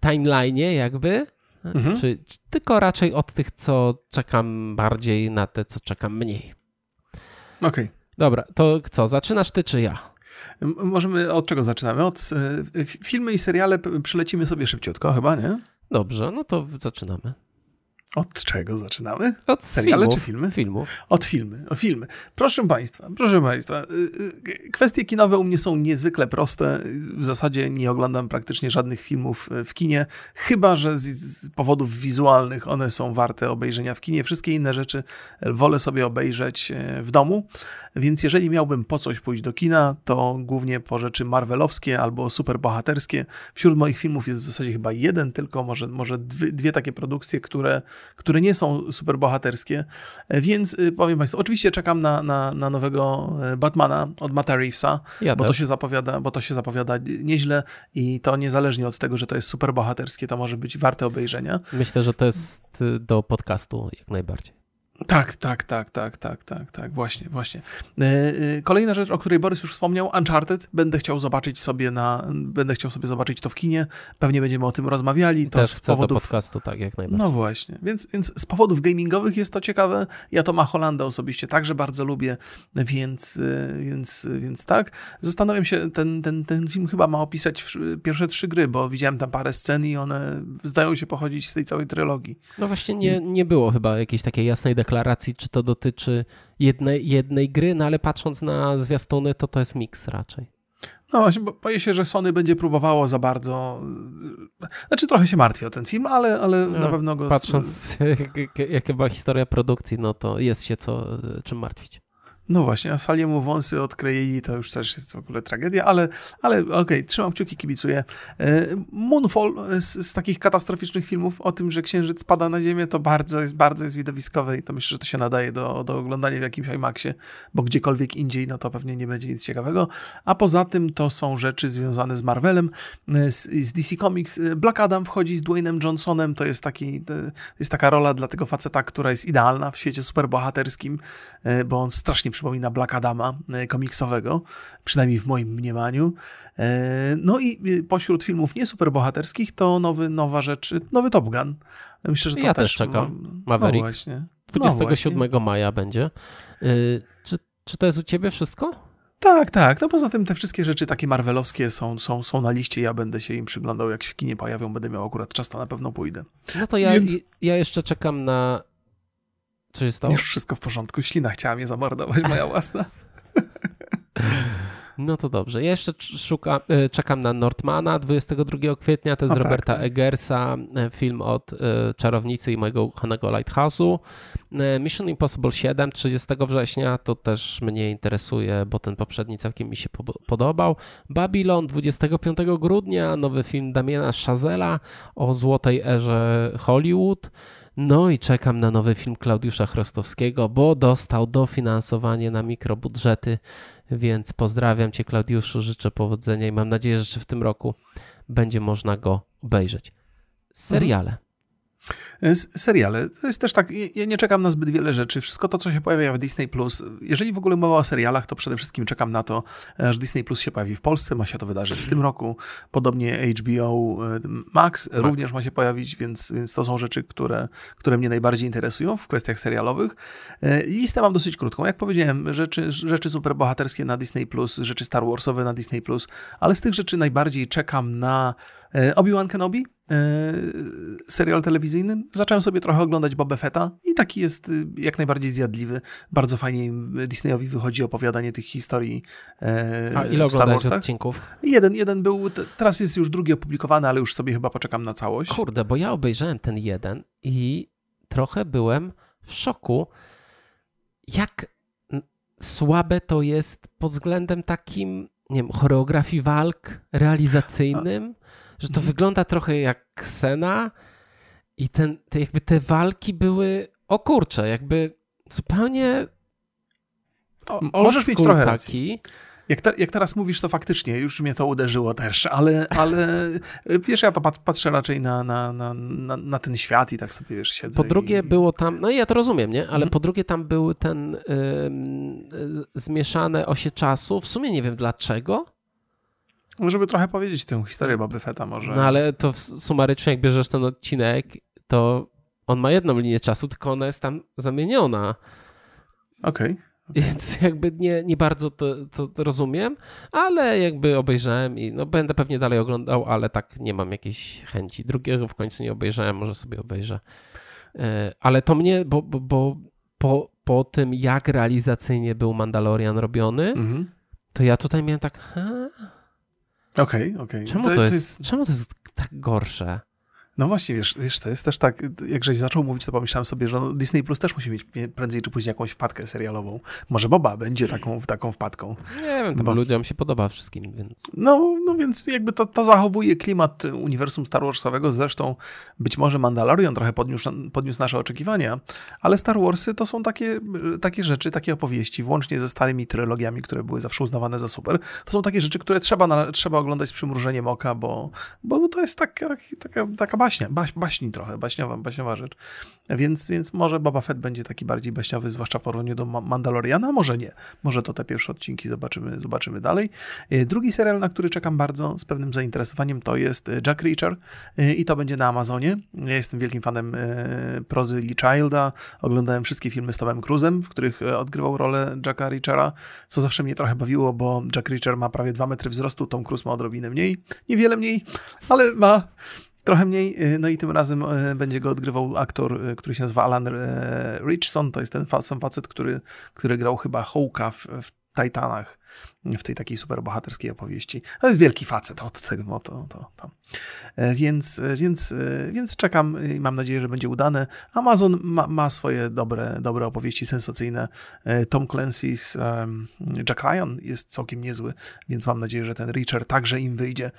timeline jakby, mhm. czy, tylko raczej od tych, co czekam bardziej na te, co czekam mniej. Okej. Okay. Dobra, to co, zaczynasz ty czy ja? Możemy, od czego zaczynamy? Od y, filmy i seriale przylecimy sobie szybciutko chyba, nie? Dobrze, no to zaczynamy. Od czego zaczynamy? Od seriale filmów, czy filmy? Filmów. Od filmy, o filmy. Proszę Państwa, proszę Państwa, y, y, kwestie kinowe u mnie są niezwykle proste. W zasadzie nie oglądam praktycznie żadnych filmów y, w kinie, chyba że z, z powodów wizualnych one są warte obejrzenia w kinie. Wszystkie inne rzeczy wolę sobie obejrzeć w domu, więc jeżeli miałbym po coś pójść do kina, to głównie po rzeczy marvelowskie albo superbohaterskie. Wśród moich filmów jest w zasadzie chyba jeden tylko, może, może dwie, dwie takie produkcje, które które nie są super bohaterskie. Więc y, powiem Państwu, oczywiście czekam na, na, na nowego y, Batmana od Matta Reevesa, ja bo, to się zapowiada, bo to się zapowiada nieźle i to niezależnie od tego, że to jest super bohaterskie, to może być warte obejrzenia. Myślę, że to jest y, do podcastu jak najbardziej. Tak, tak, tak, tak, tak, tak, tak, właśnie, właśnie. E, e, kolejna rzecz, o której Borys już wspomniał, Uncharted. Będę chciał zobaczyć sobie na, będę chciał sobie zobaczyć to w kinie. Pewnie będziemy o tym rozmawiali. To Też z powodów podcastu, tak, jak najbardziej. No właśnie, więc, więc z powodów gamingowych jest to ciekawe. Ja to Holanda osobiście także bardzo lubię, więc, e, więc, więc tak. Zastanawiam się, ten, ten, ten film chyba ma opisać pierwsze trzy gry, bo widziałem tam parę scen i one zdają się pochodzić z tej całej trylogii. No właśnie nie, nie było chyba jakiejś takiej jasnej deklaracji deklaracji, czy to dotyczy jednej, jednej gry, no ale patrząc na zwiastuny, to to jest miks raczej. No właśnie, bo boję się, że Sony będzie próbowało za bardzo. Znaczy, trochę się martwię o ten film, ale, ale no, na pewno go. Patrząc, jaka była historia produkcji, no to jest się co, czym martwić. No właśnie, a Saliemu wąsy odkleili, to już też jest w ogóle tragedia, ale, ale okej, okay, trzymam kciuki, kibicuję. E, Moonfall z, z, takich katastroficznych filmów o tym, że księżyc spada na ziemię, to bardzo jest, bardzo jest widowiskowe i to myślę, że to się nadaje do, do oglądania w jakimś IMAXie, bo gdziekolwiek indziej, no to pewnie nie będzie nic ciekawego. A poza tym to są rzeczy związane z Marvelem, e, z, z DC Comics. Black Adam wchodzi z Dwaynem Johnsonem, to jest, taki, to jest taka rola dla tego faceta, która jest idealna w świecie superbohaterskim, e, bo on strasznie przypomina Black Adama e, komiksowego, przynajmniej w moim mniemaniu. E, no i e, pośród filmów nie superbohaterskich to nowy, nowa rzecz, nowy Top Gun. Myślę, że to ja też, też czekam. Ma, Maverick. No właśnie. 27 no maja będzie. Czy, czy to jest u ciebie wszystko? Tak, tak. No poza tym te wszystkie rzeczy takie marvelowskie są, są, są na liście. Ja będę się im przyglądał, jak się w kinie pojawią. Będę miał akurat czas, to na pewno pójdę. No to ja, Więc... ja jeszcze czekam na co się stało? Już wszystko w porządku. Ślina chciała mnie zamordować, moja własna. No to dobrze. Jeszcze szukam, e, czekam na Northmana 22 kwietnia, to jest z Roberta tak. Eggersa, e, film od e, Czarownicy i mojego ukochanego Lighthouse'u. Mission Impossible 7 30 września, to też mnie interesuje, bo ten poprzedni całkiem mi się podobał. Babylon 25 grudnia, nowy film Damiana Chazela o złotej erze Hollywood. No i czekam na nowy film Klaudiusza Chrostowskiego, bo dostał dofinansowanie na mikrobudżety, więc pozdrawiam Cię Klaudiuszu, życzę powodzenia i mam nadzieję, że w tym roku będzie można go obejrzeć. Seriale. Mhm. Seriale. To jest też tak, ja nie czekam na zbyt wiele rzeczy. Wszystko to, co się pojawia w Disney Plus, jeżeli w ogóle mowa o serialach, to przede wszystkim czekam na to, że Disney Plus się pojawi w Polsce, ma się to wydarzyć w tym roku. Podobnie HBO e, Max, Max. również ma się pojawić, więc, więc to są rzeczy, które, które mnie najbardziej interesują w kwestiach serialowych. E, listę mam dosyć krótką. Jak powiedziałem, rzeczy, rzeczy superbohaterskie na Disney Plus, rzeczy Star Warsowe na Disney Plus, ale z tych rzeczy najbardziej czekam na e, Obi-Wan Kenobi, serial telewizyjny. Zacząłem sobie trochę oglądać Boba Fetta i taki jest y, jak najbardziej zjadliwy. Bardzo fajnie Disneyowi wychodzi opowiadanie tych historii e, A ile oglądałeś odcinków? Jeden, jeden był, teraz jest już drugi opublikowany, ale już sobie chyba poczekam na całość. Kurde, bo ja obejrzałem ten jeden i trochę byłem w szoku, jak słabe to jest pod względem takim, nie wiem, choreografii walk, realizacyjnym, A, że to mhm. wygląda trochę jak Ksena, i ten, te, jakby te walki były, o kurczę, jakby zupełnie o, Możesz mieć trochę taki. Racji. Jak, te, jak, teraz mówisz, to faktycznie już mnie to uderzyło też, ale, ale wiesz, ja to patrzę raczej na, na, na, na, ten świat i tak sobie wiesz, siedzę. Po drugie i... było tam, no i ja to rozumiem, nie? Ale mhm. po drugie tam był ten y, zmieszane osie czasu. W sumie nie wiem dlaczego. Żeby trochę powiedzieć tę historię Boba Fetta może. No ale to sumarycznie jak bierzesz ten odcinek to on ma jedną linię czasu, tylko ona jest tam zamieniona. Okej. Okay. Więc jakby nie, nie bardzo to, to, to, rozumiem, ale jakby obejrzałem i no będę pewnie dalej oglądał, ale tak nie mam jakiejś chęci. Drugiego w końcu nie obejrzałem, może sobie obejrzę. E, ale to mnie, bo, bo, bo po, po tym, jak realizacyjnie był Mandalorian robiony, mhm. to ja tutaj miałem tak. Okej, okej. Okay, okay. Czemu, to, to jest, jest, czemu to jest tak gorsze? No właśnie, wiesz, wiesz, to jest też tak, jak żeś zaczął mówić, to pomyślałem sobie, że no Disney Plus też musi mieć prędzej czy później jakąś wpadkę serialową. Może Boba będzie taką, taką wpadką. Nie wiem, to bo... ludziom się podoba wszystkim, więc... No, no więc jakby to, to zachowuje klimat uniwersum Star Warsowego, zresztą być może Mandalorian trochę podniósł, podniósł nasze oczekiwania, ale Star Warsy to są takie, takie rzeczy, takie opowieści, włącznie ze starymi trylogiami, które były zawsze uznawane za super. To są takie rzeczy, które trzeba, trzeba oglądać z przymrużeniem oka, bo, bo to jest taka, taka, taka baśnia, baś, baśni trochę, baśniowa, baśniowa rzecz. Więc, więc może Boba Fett będzie taki bardziej baśniowy, zwłaszcza w porównaniu do Mandaloriana, może nie. Może to te pierwsze odcinki zobaczymy, zobaczymy dalej. E, drugi serial, na który czekam bardzo z pewnym zainteresowaniem, to jest e, Jack Reacher e, i to będzie na Amazonie. Ja jestem wielkim fanem prozy Lee Childa, oglądałem wszystkie filmy z Tomem Cruzem, w których odgrywał rolę Jacka Reachera, co zawsze mnie trochę bawiło, bo Jack Reacher ma prawie 2 metry wzrostu, Tom Cruise ma odrobinę mniej, niewiele mniej, ale ma Trochę mniej, y, no i tym razem y, będzie go odgrywał aktor, y, który się nazywa Alan Richson, to jest ten sam facet, który, który grał chyba Hołka w, w Titanach w tej takiej superbohaterskiej opowieści. To jest wielki facet od tego, to, to, to. E, więc, e, więc, e, więc czekam i mam nadzieję, że będzie udane. Amazon ma, ma swoje dobre, dobre opowieści sensacyjne. Tom Clancy's Jack Ryan jest całkiem niezły, więc mam nadzieję, że ten Richard także im wyjdzie.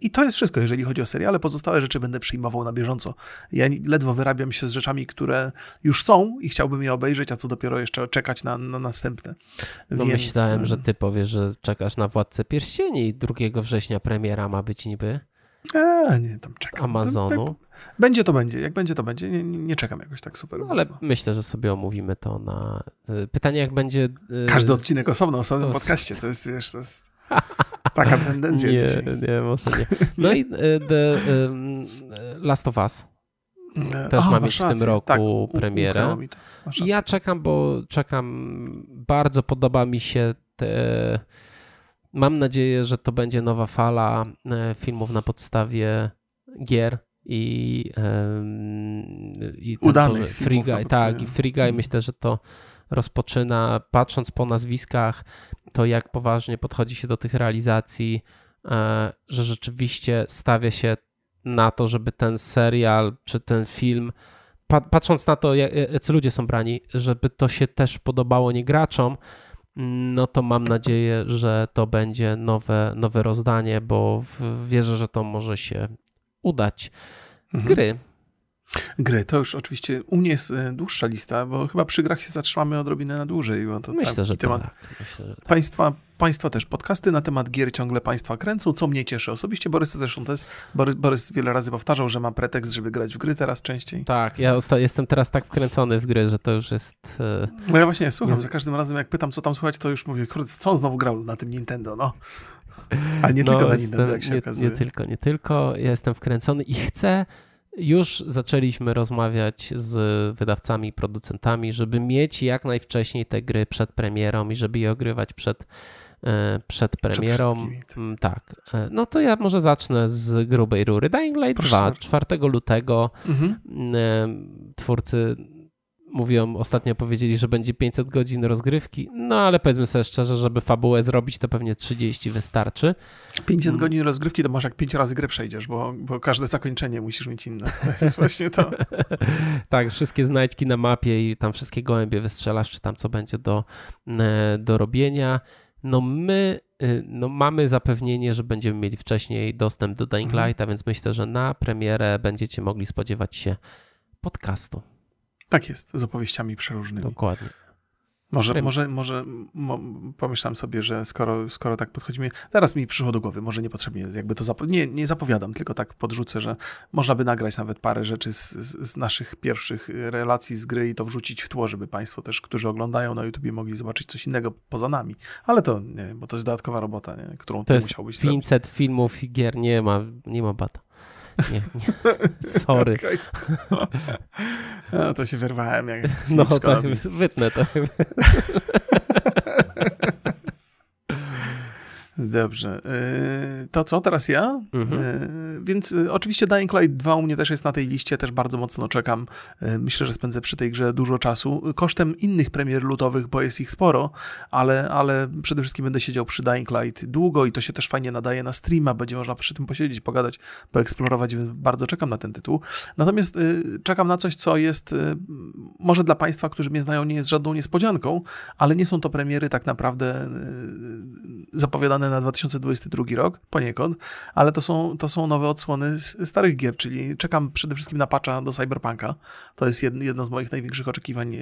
I to jest wszystko, jeżeli chodzi o seriale. Pozostałe rzeczy będę przyjmował na bieżąco. Ja ledwo wyrabiam się z rzeczami, które już są i chciałbym je obejrzeć, a co dopiero jeszcze czekać na, na następne. No więc... myślałem, że ty powiesz, że czekasz na Władcę Pierścieni i 2 września premiera ma być niby. A, nie, tam czekam. Amazonu. Będzie to będzie, jak będzie to będzie. Nie, nie czekam jakoś tak super. No, ale myślę, że sobie omówimy to na. E, pytanie, jak będzie. E, Każdy odcinek osobno, osobnym podcaście. To jest, wiesz, to jest taka tendencja. nie, dzisiaj. nie, może nie. No i e, The um, Last of Us. Też ma mieć w tym roku tak, premierę. Ja czekam, bo czekam. Bardzo podoba mi się mam nadzieję, że to będzie nowa fala e, filmów na podstawie gier i, i udanych Free Guy, tak, i Free Guy myślę, że to rozpoczyna, patrząc po nazwiskach, to jak poważnie podchodzi się do tych realizacji, e, że rzeczywiście stawia się na to, żeby ten serial czy ten film, patrząc na to, jacy ludzie są brani, żeby to się też podobało nie graczom, no to mam nadzieję, że to będzie nowe, nowe rozdanie, bo wierzę, że to może się udać. Mhm. Gry. Gry, to już oczywiście u mnie jest e, dłuższa lista, bo chyba przy grach się zatrzymamy odrobinę na dłużej. Bo to Myślę, że temat tak. Myślę, że tak. Państwa, państwa też podcasty na temat gier ciągle Państwa kręcą, co mnie cieszy osobiście. Borys zresztą to jest, Borys, Borys wiele razy powtarzał, że ma pretekst, żeby grać w gry teraz częściej. Tak, ja jestem teraz tak wkręcony w gry, że to już jest... E, no ja właśnie słucham, jest... za każdym razem jak pytam, co tam słuchać, to już mówię, kurde, co on znowu grał na tym Nintendo, no. Ale nie no, tylko na Nintendo, jak się nie, okazuje. Nie tylko, nie tylko. Ja jestem wkręcony i chcę już zaczęliśmy rozmawiać z wydawcami i producentami, żeby mieć jak najwcześniej te gry przed premierą i żeby je ogrywać przed, e, przed premierą. Przed mm, tak. E, no to ja może zacznę z grubej rury. Dying Light 2, 4 lutego. Mhm. E, twórcy mówią, ostatnio powiedzieli, że będzie 500 godzin rozgrywki, no ale powiedzmy sobie szczerze, żeby fabułę zrobić, to pewnie 30 wystarczy. 500 mm. godzin rozgrywki to może jak 5 razy grę przejdziesz, bo, bo każde zakończenie musisz mieć inne. To jest właśnie to. tak, wszystkie znajdźki na mapie i tam wszystkie gołębie wystrzelasz, czy tam co będzie do, e, do robienia. No my y, no mamy zapewnienie, że będziemy mieli wcześniej dostęp do Dying mhm. Lighta, więc myślę, że na premierę będziecie mogli spodziewać się podcastu. Tak jest, z opowieściami przeróżnymi. Dokładnie. Może, może, może mo, pomyślałem sobie, że skoro, skoro tak podchodzimy, teraz mi przyszło do głowy, może niepotrzebnie jakby to zapo nie, nie zapowiadam, tylko tak podrzucę, że można by nagrać nawet parę rzeczy z, z, naszych pierwszych relacji z gry i to wrzucić w tło, żeby Państwo też, którzy oglądają na YouTubie mogli zobaczyć coś innego poza nami. Ale to nie, bo to jest dodatkowa robota, nie, którą to ty musiałbyś 500 zrobić. filmów i gier, nie ma, nie ma bata. Nie, nie. Sorry. Okay. No, to się wyrwałem. Jak no tak, wytnę to. Dobrze. E, to co, teraz ja? Mhm. E, więc e, oczywiście Dying Light 2 u mnie też jest na tej liście, też bardzo mocno czekam. Myślę, że spędzę przy tej grze dużo czasu. Kosztem innych premier lutowych, bo jest ich sporo, ale, ale przede wszystkim będę siedział przy Dying Light długo i to się też fajnie nadaje na streama, będzie można przy tym posiedzieć, pogadać, poeksplorować, więc bardzo czekam na ten tytuł. Natomiast czekam na coś, co jest może dla Państwa, którzy mnie znają, nie jest żadną niespodzianką, ale nie są to premiery tak naprawdę zapowiadane na 2022 rok, poniekąd, ale to są, to są nowe odsłony starych gier, czyli czekam przede wszystkim na patcha do Cyberpunka. To jest jedno z moich największych oczekiwań. E,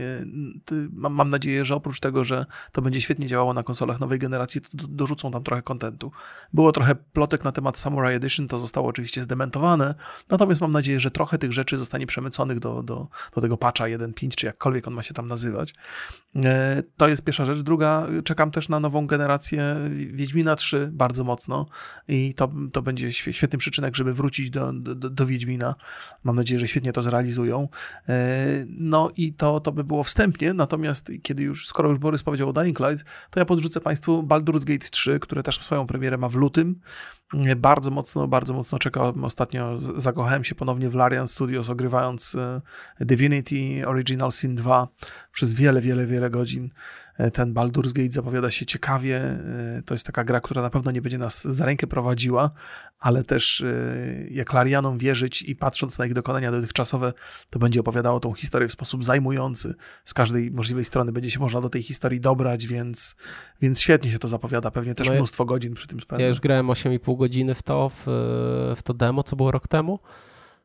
mam, nadzieję, że oprócz tego, że to będzie świetnie działało na konsolach nowej generacji, to dorzucą tam trochę kontentu. Było trochę plotek na temat Samurai Edition, to zostało oczywiście zdementowane, natomiast mam nadzieję, że trochę tych rzeczy zostanie przemyconych do, do, do tego patcha 1.5, czy jakkolwiek on ma się tam nazywać. E, to jest pierwsza rzecz. Druga, czekam też na nową generację Wiedźmina 3 bardzo mocno i to, to będzie świetny przyczynek, żeby wrócić do, do, do Wiedźmina. Mam nadzieję, że świetnie to zrealizują. E, no i to, to by było wstępnie, natomiast kiedy już, skoro już Borys powiedział o Dying Light, to ja podrzucę Państwu Baldur's Gate 3, które też swoją premierę ma w lutym. E, bardzo mocno, bardzo mocno czekałem. Ostatnio zakochałem się ponownie w Larian Studios, ogrywając e, Divinity Original Sin 2 przez wiele, wiele, wiele godzin. E, ten Baldur's Gate zapowiada się ciekawie. E, to jest taka gra, która na pewno nie będzie nas za rękę prowadziła, ale też jak Larianom wierzyć i patrząc na ich dokonania dotychczasowe, to będzie opowiadało tą historię w sposób zajmujący. Z każdej możliwej strony będzie się można do tej historii dobrać, więc, więc świetnie się to zapowiada. Pewnie też no mnóstwo godzin przy tym spędzę. Ja już grałem 8,5 godziny w to, w, w to demo, co było rok temu.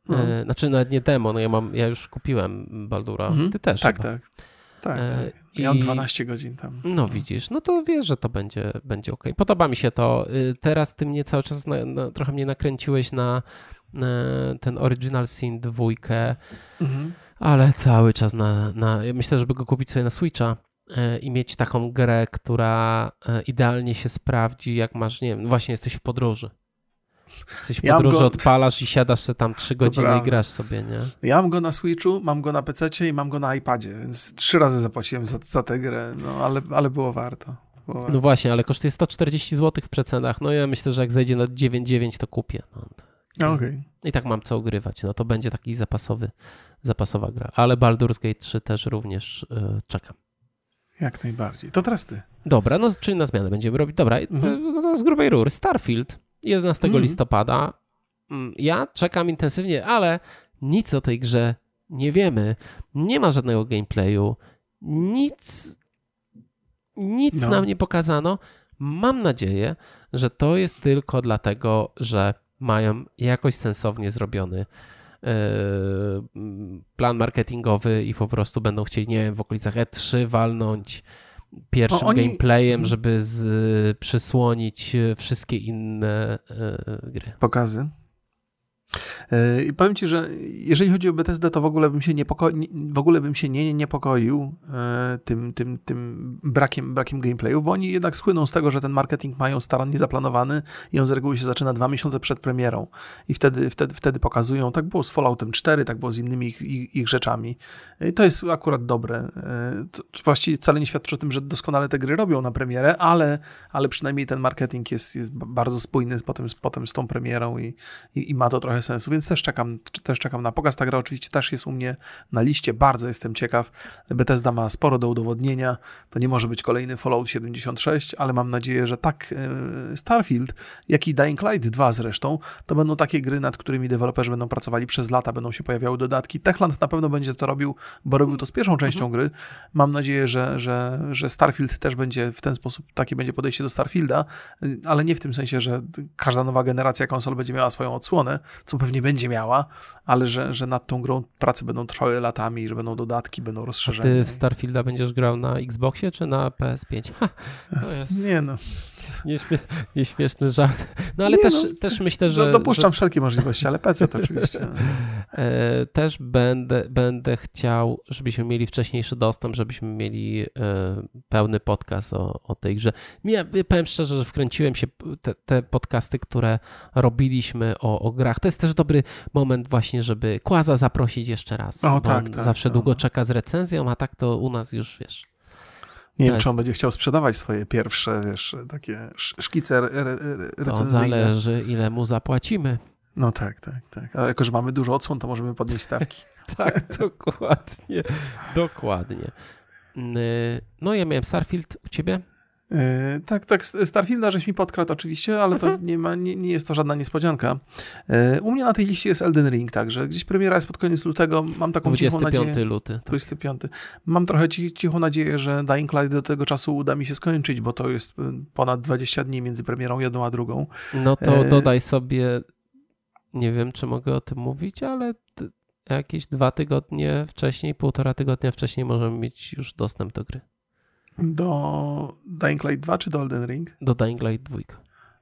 No. Znaczy nawet nie demo, no ja, mam, ja już kupiłem Baldura. Mhm. Ty też. Tak, chyba. tak. Tak, tak. Ja mam 12 godzin tam. No widzisz, no to wiesz, że to będzie, będzie ok. Podoba mi się to. Y, teraz ty mnie cały czas na, na, trochę mnie nakręciłeś na, na ten Original Sin 2, mhm. ale cały czas na, na... Ja myślę, żeby go kupić sobie na Switcha i mieć taką grę, która y, idealnie się sprawdzi, jak masz, nie wiem, właśnie jesteś w podróży. Jesteś w podróży, go... odpalasz i siadasz sobie tam trzy godziny i grasz sobie, nie? Ja mam go na Switchu, mam go na PC i mam go na iPadzie, więc trzy razy zapłaciłem za, za tę grę, no ale, ale było warto. Było warto. No właśnie, ale kosztuje 140 zł w przecenach. No ja myślę, że jak zejdzie na 9,9 to kupię. No, okay. I tak mam co ogrywać. No to będzie taki zapasowy, zapasowa gra. Ale Baldur's Gate 3 też również yy, czekam. Jak najbardziej. To teraz ty. Dobra, no czyli na zmianę będziemy robić. Dobra, mhm. no z grubej rury. Starfield. 11 mm. listopada. Mm, ja czekam intensywnie, ale nic o tej grze nie wiemy. Nie ma żadnego gameplayu, nic, nic no. nam nie pokazano. Mam nadzieję, że to jest tylko dlatego, że mają jakoś sensownie zrobiony plan marketingowy i po prostu będą chcieli, nie wiem, w okolicach E3 walnąć pierwszym oni... gameplayem, żeby z, przysłonić e, wszystkie inne y, gry. Pokazy. E, I powiem ci, że jeżeli chodzi o Bethesda, to w ogóle bym się, niepoko... w ogóle bym się nie niepokoił e, tym, tym, tym brakiem, brakiem gameplayów, bo oni jednak słyną z tego, że ten marketing mają starannie zaplanowany i on z reguły się zaczyna dwa miesiące przed premierą i wtedy, wtedy, wtedy pokazują, tak było z Falloutem 4, tak było z innymi ich, ich, ich rzeczami. I to jest akurat dobre. E, to właściwie wcale nie świadczy o tym, że doskonale te gry robią na premierę, ale, ale przynajmniej ten marketing jest, jest bardzo spójny potem, potem z tą premierą i, i, i ma to trochę sensu, więc też czekam, też czekam na pokaz. Ta gra oczywiście też jest u mnie na liście, bardzo jestem ciekaw. Bethesda ma sporo do udowodnienia, to nie może być kolejny Fallout 76, ale mam nadzieję, że tak e, Starfield, jak i Dying Light 2 zresztą, to będą takie gry, nad którymi deweloperzy będą pracowali przez lata, będą się pojawiały dodatki. Techland na pewno będzie to robił, bo robił to z pierwszą częścią mhm. gry. Mam nadzieję, że, że, że Starfield też będzie w ten sposób, takie będzie podejście do Starfielda, ale nie w tym sensie, że każda nowa generacja konsol będzie miała swoją odsłonę, co pewnie będzie miała, ale że, że nad tą grą prace będą trwały latami, że będą dodatki, będą rozszerzenia. A ty Starfielda będziesz grał na Xboxie czy na PS5? Ha, Nie no. Nieśmie nieśmieszny żart. No ale też, no, też myślę, że... No, dopuszczam że... wszelkie możliwości, ale PC to oczywiście. E, też będę, będę chciał, żebyśmy mieli wcześniejszy dostęp, żebyśmy mieli e, pełny podcast o, o tej grze. Ja powiem szczerze, że wkręciłem się te, te podcasty, które robiliśmy o, o grach. To jest też dobry moment właśnie, żeby Kłaza zaprosić jeszcze raz. O, tak, tak, Zawsze tak. długo czeka z recenzją, a tak to u nas już, wiesz Nie wiem, czy on będzie chciał sprzedawać swoje pierwsze, wiesz, takie szkice re, re, recenzyjne. To zależy, ile mu zapłacimy. No tak, tak, tak. A jako, że mamy dużo odsłon, to możemy podnieść stawki. tak, dokładnie. Dokładnie. No ja miałem Starfield u ciebie? Yy, tak, tak, Starfielda żeś mi podkradł oczywiście, ale to mhm. nie, ma, nie, nie jest to żadna niespodzianka. Yy, u mnie na tej liście jest Elden Ring, także gdzieś premiera jest pod koniec lutego, mam taką 25 cichą nadzieję... luty. 25. Tak. Mam trochę cichą nadzieję, że Dying Light do tego czasu uda mi się skończyć, bo to jest y, ponad 20 dni między premierą jedną a drugą. No to yy... dodaj sobie, nie wiem czy mogę o tym mówić, ale jakieś dwa tygodnie wcześniej, półtora tygodnia wcześniej możemy mieć już dostęp do gry. Do Dying Light 2 czy do Elden Ring? Do Dying Light 2.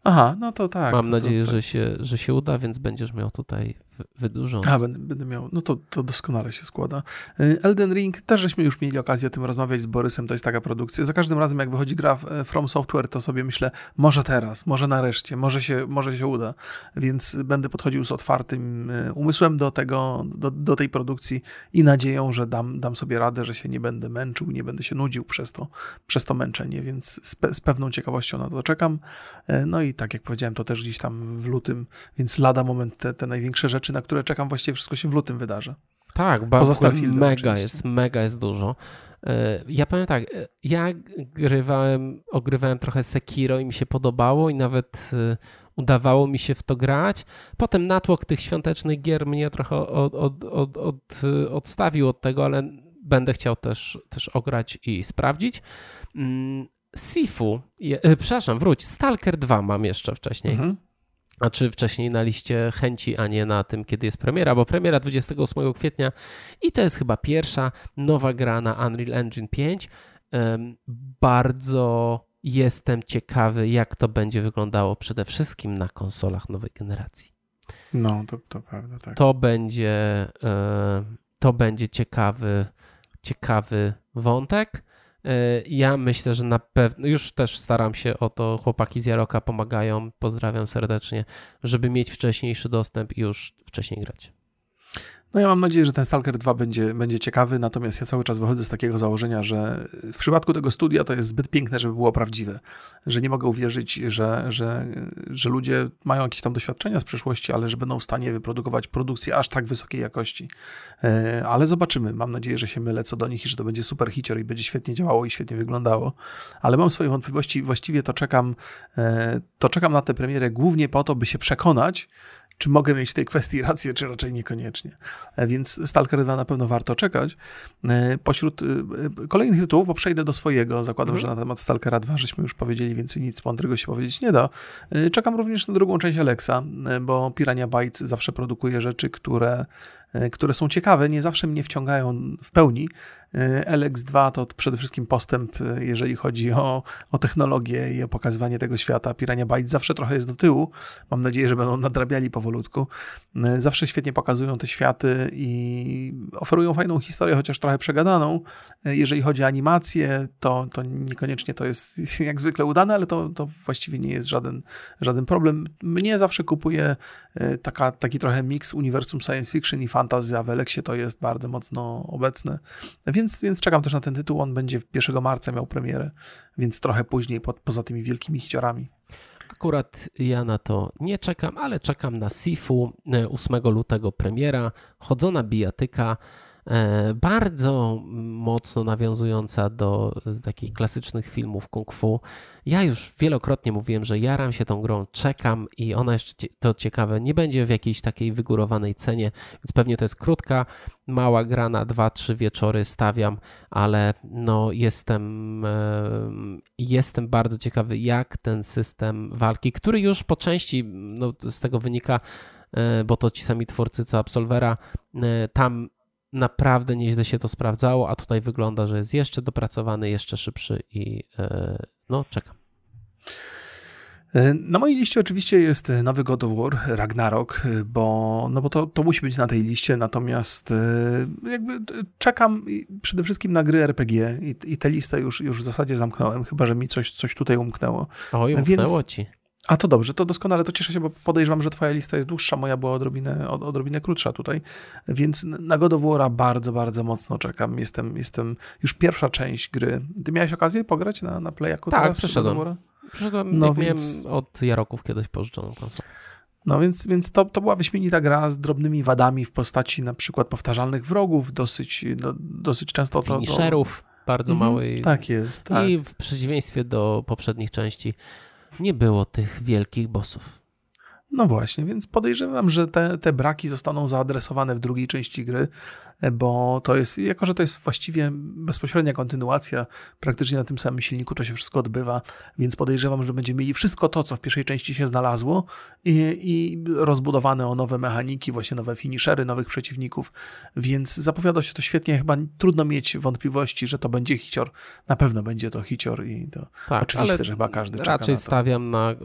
Aha, no to tak. Mam to, nadzieję, to, Że, się, że się uda, więc będziesz miał tutaj wydłużony. A, będę, będę miał, no to, to doskonale się składa. Y, Elden Ring, też żeśmy już mieli okazję o tym rozmawiać z Borysem, to jest taka produkcja. Za każdym razem, jak wychodzi gra From Software, to sobie myślę, może teraz, może nareszcie, może się, może się uda. Więc będę podchodził z otwartym y, umysłem do tego, do, do tej produkcji i nadzieją, że dam, dam sobie radę, że się nie będę męczył, nie będę się nudził przez to, przez to męczenie, więc z, pe, z pewną ciekawością na to czekam. No i tak jak powiedziałem, to też gdzieś tam w lutym, więc lada moment te, te największe rzeczy rzeczy, na które czekam, właściwie wszystko się w lutym wydarzy. Tak, bardzo mega jest, mega jest dużo. E, ja powiem tak, e, ja grywałem, ogrywałem trochę Sekiro i mi się podobało i nawet e, udawało mi się w to grać. Potem natłok tych świątecznych gier mnie trochę od, od, od, od, odstawił od tego, ale będę chciał też, też ograć i sprawdzić. Mm, Sifu, je, przepraszam, wróć, Stalker 2 mam jeszcze wcześniej. Mhm a czy wcześniej na liście chęci, a nie na tym, kiedy jest premiera, bo premiera 28 kwietnia i to jest chyba pierwsza nowa gra na Unreal Engine 5. Bardzo jestem ciekawy, jak to będzie wyglądało przede wszystkim na konsolach nowej generacji. No, to, to prawda, tak. To będzie, to będzie ciekawy, ciekawy wątek. E, ja myślę, że na pewno, już też staram się o to, chłopaki z Jaroka pomagają, pozdrawiam serdecznie, żeby mieć wcześniejszy dostęp i już wcześniej grać. No ja mam nadzieję, że ten Stalker 2 będzie, będzie ciekawy, natomiast ja cały czas wychodzę z takiego założenia, że w przypadku tego studia to jest zbyt piękne, żeby było prawdziwe. Że nie mogę uwierzyć, że, że, że ludzie mają jakieś tam doświadczenia z przeszłości, ale że będą w stanie wyprodukować produkcję aż tak wysokiej jakości. E, ale zobaczymy. Mam nadzieję, że się mylę co do nich i że to będzie super hicior i będzie świetnie działało i świetnie wyglądało. Ale mam swoje wątpliwości. Właściwie to czekam, e, to czekam na tę premierę głównie po to, by się przekonać, czy mogę mieć w tej kwestii rację, czy raczej niekoniecznie. E, więc Stalker 2 na pewno warto czekać. E, pośród e, kolejnych tytułów, bo przejdę do swojego, zakładam, mhm. że na temat Stalkera 2 żeśmy już powiedzieli, więc nic mądrego się powiedzieć nie da. Czekam również na drugą część Alexa, bo Pirania Bytes zawsze produkuje rzeczy, które które są ciekawe, nie zawsze mnie wciągają w pełni. E, LX2 to przede wszystkim postęp, e, jeżeli chodzi o, o technologię i o pokazywanie tego świata. Pirania Bytes zawsze trochę jest do tyłu. Mam nadzieję, że będą nadrabiali powolutku. Zawsze świetnie pokazują te światy i oferują fajną historię, chociaż trochę przegadaną. Jeżeli chodzi o animację, to, to niekoniecznie to jest jak zwykle udane, ale to, to właściwie nie jest żaden, żaden problem. Mnie zawsze kupuje taka, taki trochę miks uniwersum science fiction i fantasy fantazja w Eleksie to jest bardzo mocno obecne, więc, więc czekam też na ten tytuł. On będzie 1 marca miał premierę, więc trochę później po, poza tymi wielkimi hiciorami. Akurat ja na to nie czekam, ale czekam na Sifu 8 e, lutego premiera, chodzona bijatyka. E, bardzo mocno nawiązująca do takich klasycznych filmów kung fu. Ja już wielokrotnie mówiłem, że jaram się tą grą, czekam i ona jeszcze, to ciekawe, nie będzie w jakiejś takiej wygórowanej cenie, więc pewnie to jest krótka, mała gra na 2-3 wieczory stawiam, ale no jestem, e, jestem bardzo ciekawy, jak ten system walki, który już po części, no z tego wynika, e, bo to ci sami twórcy co Absolvera, tam naprawdę nieźle się to sprawdzało, a tutaj wygląda, że jest jeszcze dopracowany, jeszcze szybszy i e, no czekam. E, na mojej liście oczywiście jest nowy God of War, Ragnarok, bo, no bo to, to musi być na tej liście, natomiast e, jakby czekam przede wszystkim na gry RPG i, i tę listę już, już w zasadzie zamknąłem, chyba że mi coś, coś tutaj umknęło. Oj, umknęło Więc, ci. A to dobrze, to doskonale, to cieszę się, bo podejrzewam, że twoja lista jest dłuższa, moja była odrobinę, od, odrobinę krótsza tutaj, więc na God of War'a bardzo, bardzo mocno czekam. Jestem, jestem już pierwsza część gry. Ty miałeś okazję pograć na, na Playaku tak, teraz? przeszedłem. Przeszedłem, no, więc... od Jaroków kiedyś pożyczoną konsolę. No więc, więc to, to była wyśmienita gra z drobnymi wadami w postaci na przykład powtarzalnych wrogów, dosyć, no, dosyć często to... Finisherów bardzo mhm, małej. Tak jest. Tak. I w przeciwieństwie do poprzednich części nie było tych wielkich bossów. No właśnie, więc podejrzewam, że te, te braki zostaną zaadresowane w drugiej części gry, bo to jest, jako że to jest właściwie bezpośrednia kontynuacja, praktycznie na tym samym silniku to się wszystko odbywa, więc podejrzewam, że będziemy mieli wszystko to, co w pierwszej części się znalazło i, i rozbudowane o nowe mechaniki, właśnie nowe finishery, nowych przeciwników, więc zapowiada się to świetnie, chyba trudno mieć wątpliwości, że to będzie hicior, na pewno będzie to hicior i to tak, oczywiste, że chyba każdy czeka Raczej na to. stawiam na,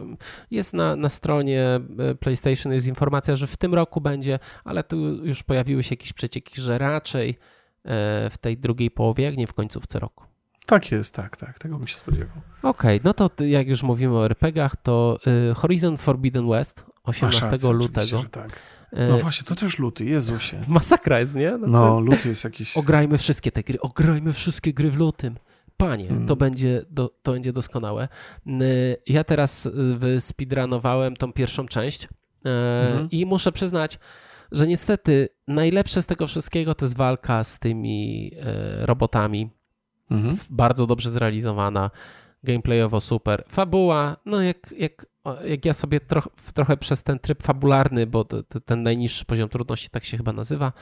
jest na, na stronie e, PlayStation jest informacja, że w tym roku będzie, ale tu już pojawiły się jakieś przecieki, że raczej e, w tej drugiej połowie, jak nie w końcówce roku. Tak jest, tak, tak, tego bym się spodziewał. Okej, okay, no to jak już mówimy o RPGach, to y, Horizon Forbidden West 18 Aszacy, lutego. Tak. E, no właśnie, to też luty, Jezusie. Masakra jest, nie? Znaczy, no, luty jest jakiś... Ograjmy wszystkie te gry, ograjmy wszystkie gry w lutym. Panie, hmm. to, będzie do, to będzie doskonałe. Ja teraz y, speedrunowałem tą pierwszą część e, mhm. i muszę przyznać, że niestety najlepsze z tego wszystkiego to jest walka z tymi e, robotami. Mhm. Bardzo dobrze zrealizowana, gameplayowo super. Fabuła, no jak, jak, jak ja sobie troch, trochę przez ten tryb fabularny, bo to, to ten najniższy poziom trudności tak się chyba nazywa,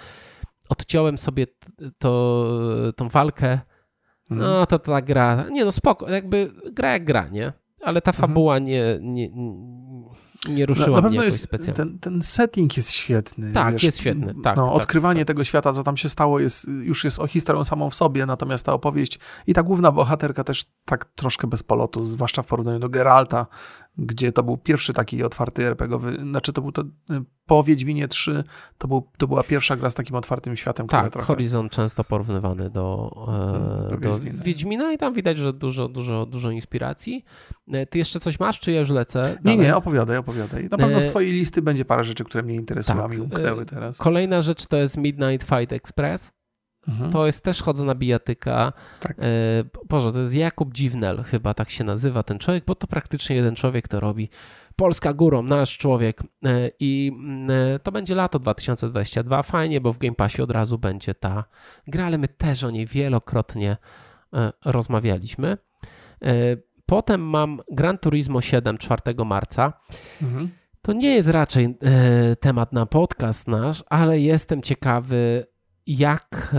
odciąłem sobie to, tą walkę, no mhm. to ta gra, nie no spoko, jakby gra jak gra, nie? Ale ta mhm. fabuła nie, nie, nie ruszyła na, mnie jakoś specjalnie. Ten, ten setting jest świetny. Tak, wiesz, jest świetny. Tak, no, tak, odkrywanie tak. tego świata, co tam się stało, jest, już jest o historią samą w sobie, natomiast ta opowieść i ta główna bohaterka też tak troszkę bez polotu, zwłaszcza w porównaniu do Geralta, gdzie to był pierwszy taki otwarty RPGowy, znaczy to był to po Wiedźminie 3, to, był, to była pierwsza gra z takim otwartym światem. Tak, trochę... Horizon często porównywany do, e, do, do Wiedźmina. Wiedźmina. i tam widać, że dużo, dużo, dużo inspiracji. E, ty jeszcze coś masz, czy ja już lecę? Dalej? Nie, nie, opowiadaj, opowiadaj. Na pewno z e, twojej listy będzie parę rzeczy, które mnie interesują, tak. mi umknęły teraz. Kolejna rzecz to jest Midnight Fight Express. Mhm. To jest też chodzona bijatyka. Tak. E, Boże, to jest Jakub Dziwnel, chyba tak się nazywa ten człowiek, bo to praktycznie jeden człowiek to robi. Polska górą, nasz człowiek. E, I mm, e, to będzie lato 2022. Fajnie, bo w Game Passie od razu będzie ta gra, ale my też o niej wielokrotnie rozmawialiśmy. Potem mam Gran Turismo 7 4 marca. Mhm. To nie jest raczej temat na podcast nasz, ale jestem ciekawy, jak,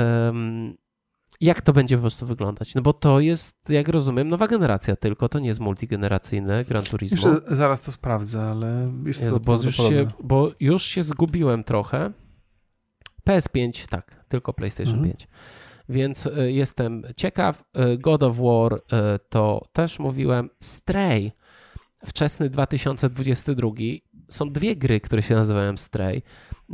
jak to będzie po prostu wyglądać. No bo to jest, jak rozumiem, nowa generacja tylko, to nie jest multigeneracyjne Gran Turismo. Jeszcze zaraz to sprawdzę, ale jest, jest to bo już, się, bo już się zgubiłem trochę. PS5, tak, tylko PlayStation mhm. 5. Więc e, jestem ciekaw. E, God of War e, to też mówiłem. Stray, wczesny 2022. Są dwie gry, które się nazywają Stray.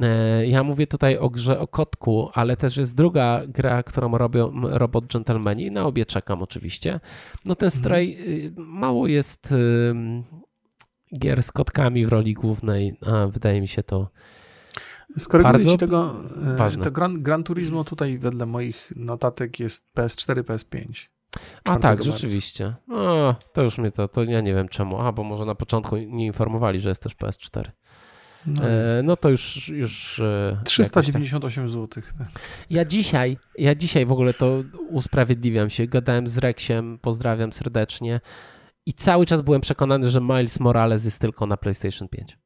E, ja mówię tutaj o grze o kotku, ale też jest druga gra, którą robią Robot Gentlemani. Na obie czekam oczywiście. No ten mhm. Stray, y, mało jest gier z kotkami w roli głównej, a wydaje mi się to Skoryguję bardzo ci tego, e, ważne. to Gran, Gran Turismo tutaj wedle moich notatek jest PS4, PS5. A tak, marca. rzeczywiście. No, to już mnie to, to ja nie wiem czemu. A, bo może na początku nie informowali, że jest też PS4. No, e, no to już. już 398 zł. Tak. Ja dzisiaj, ja dzisiaj w ogóle to usprawiedliwiam się. Gadałem z Rexiem, pozdrawiam serdecznie. I cały czas byłem przekonany, że Miles Morales jest tylko na PlayStation 5.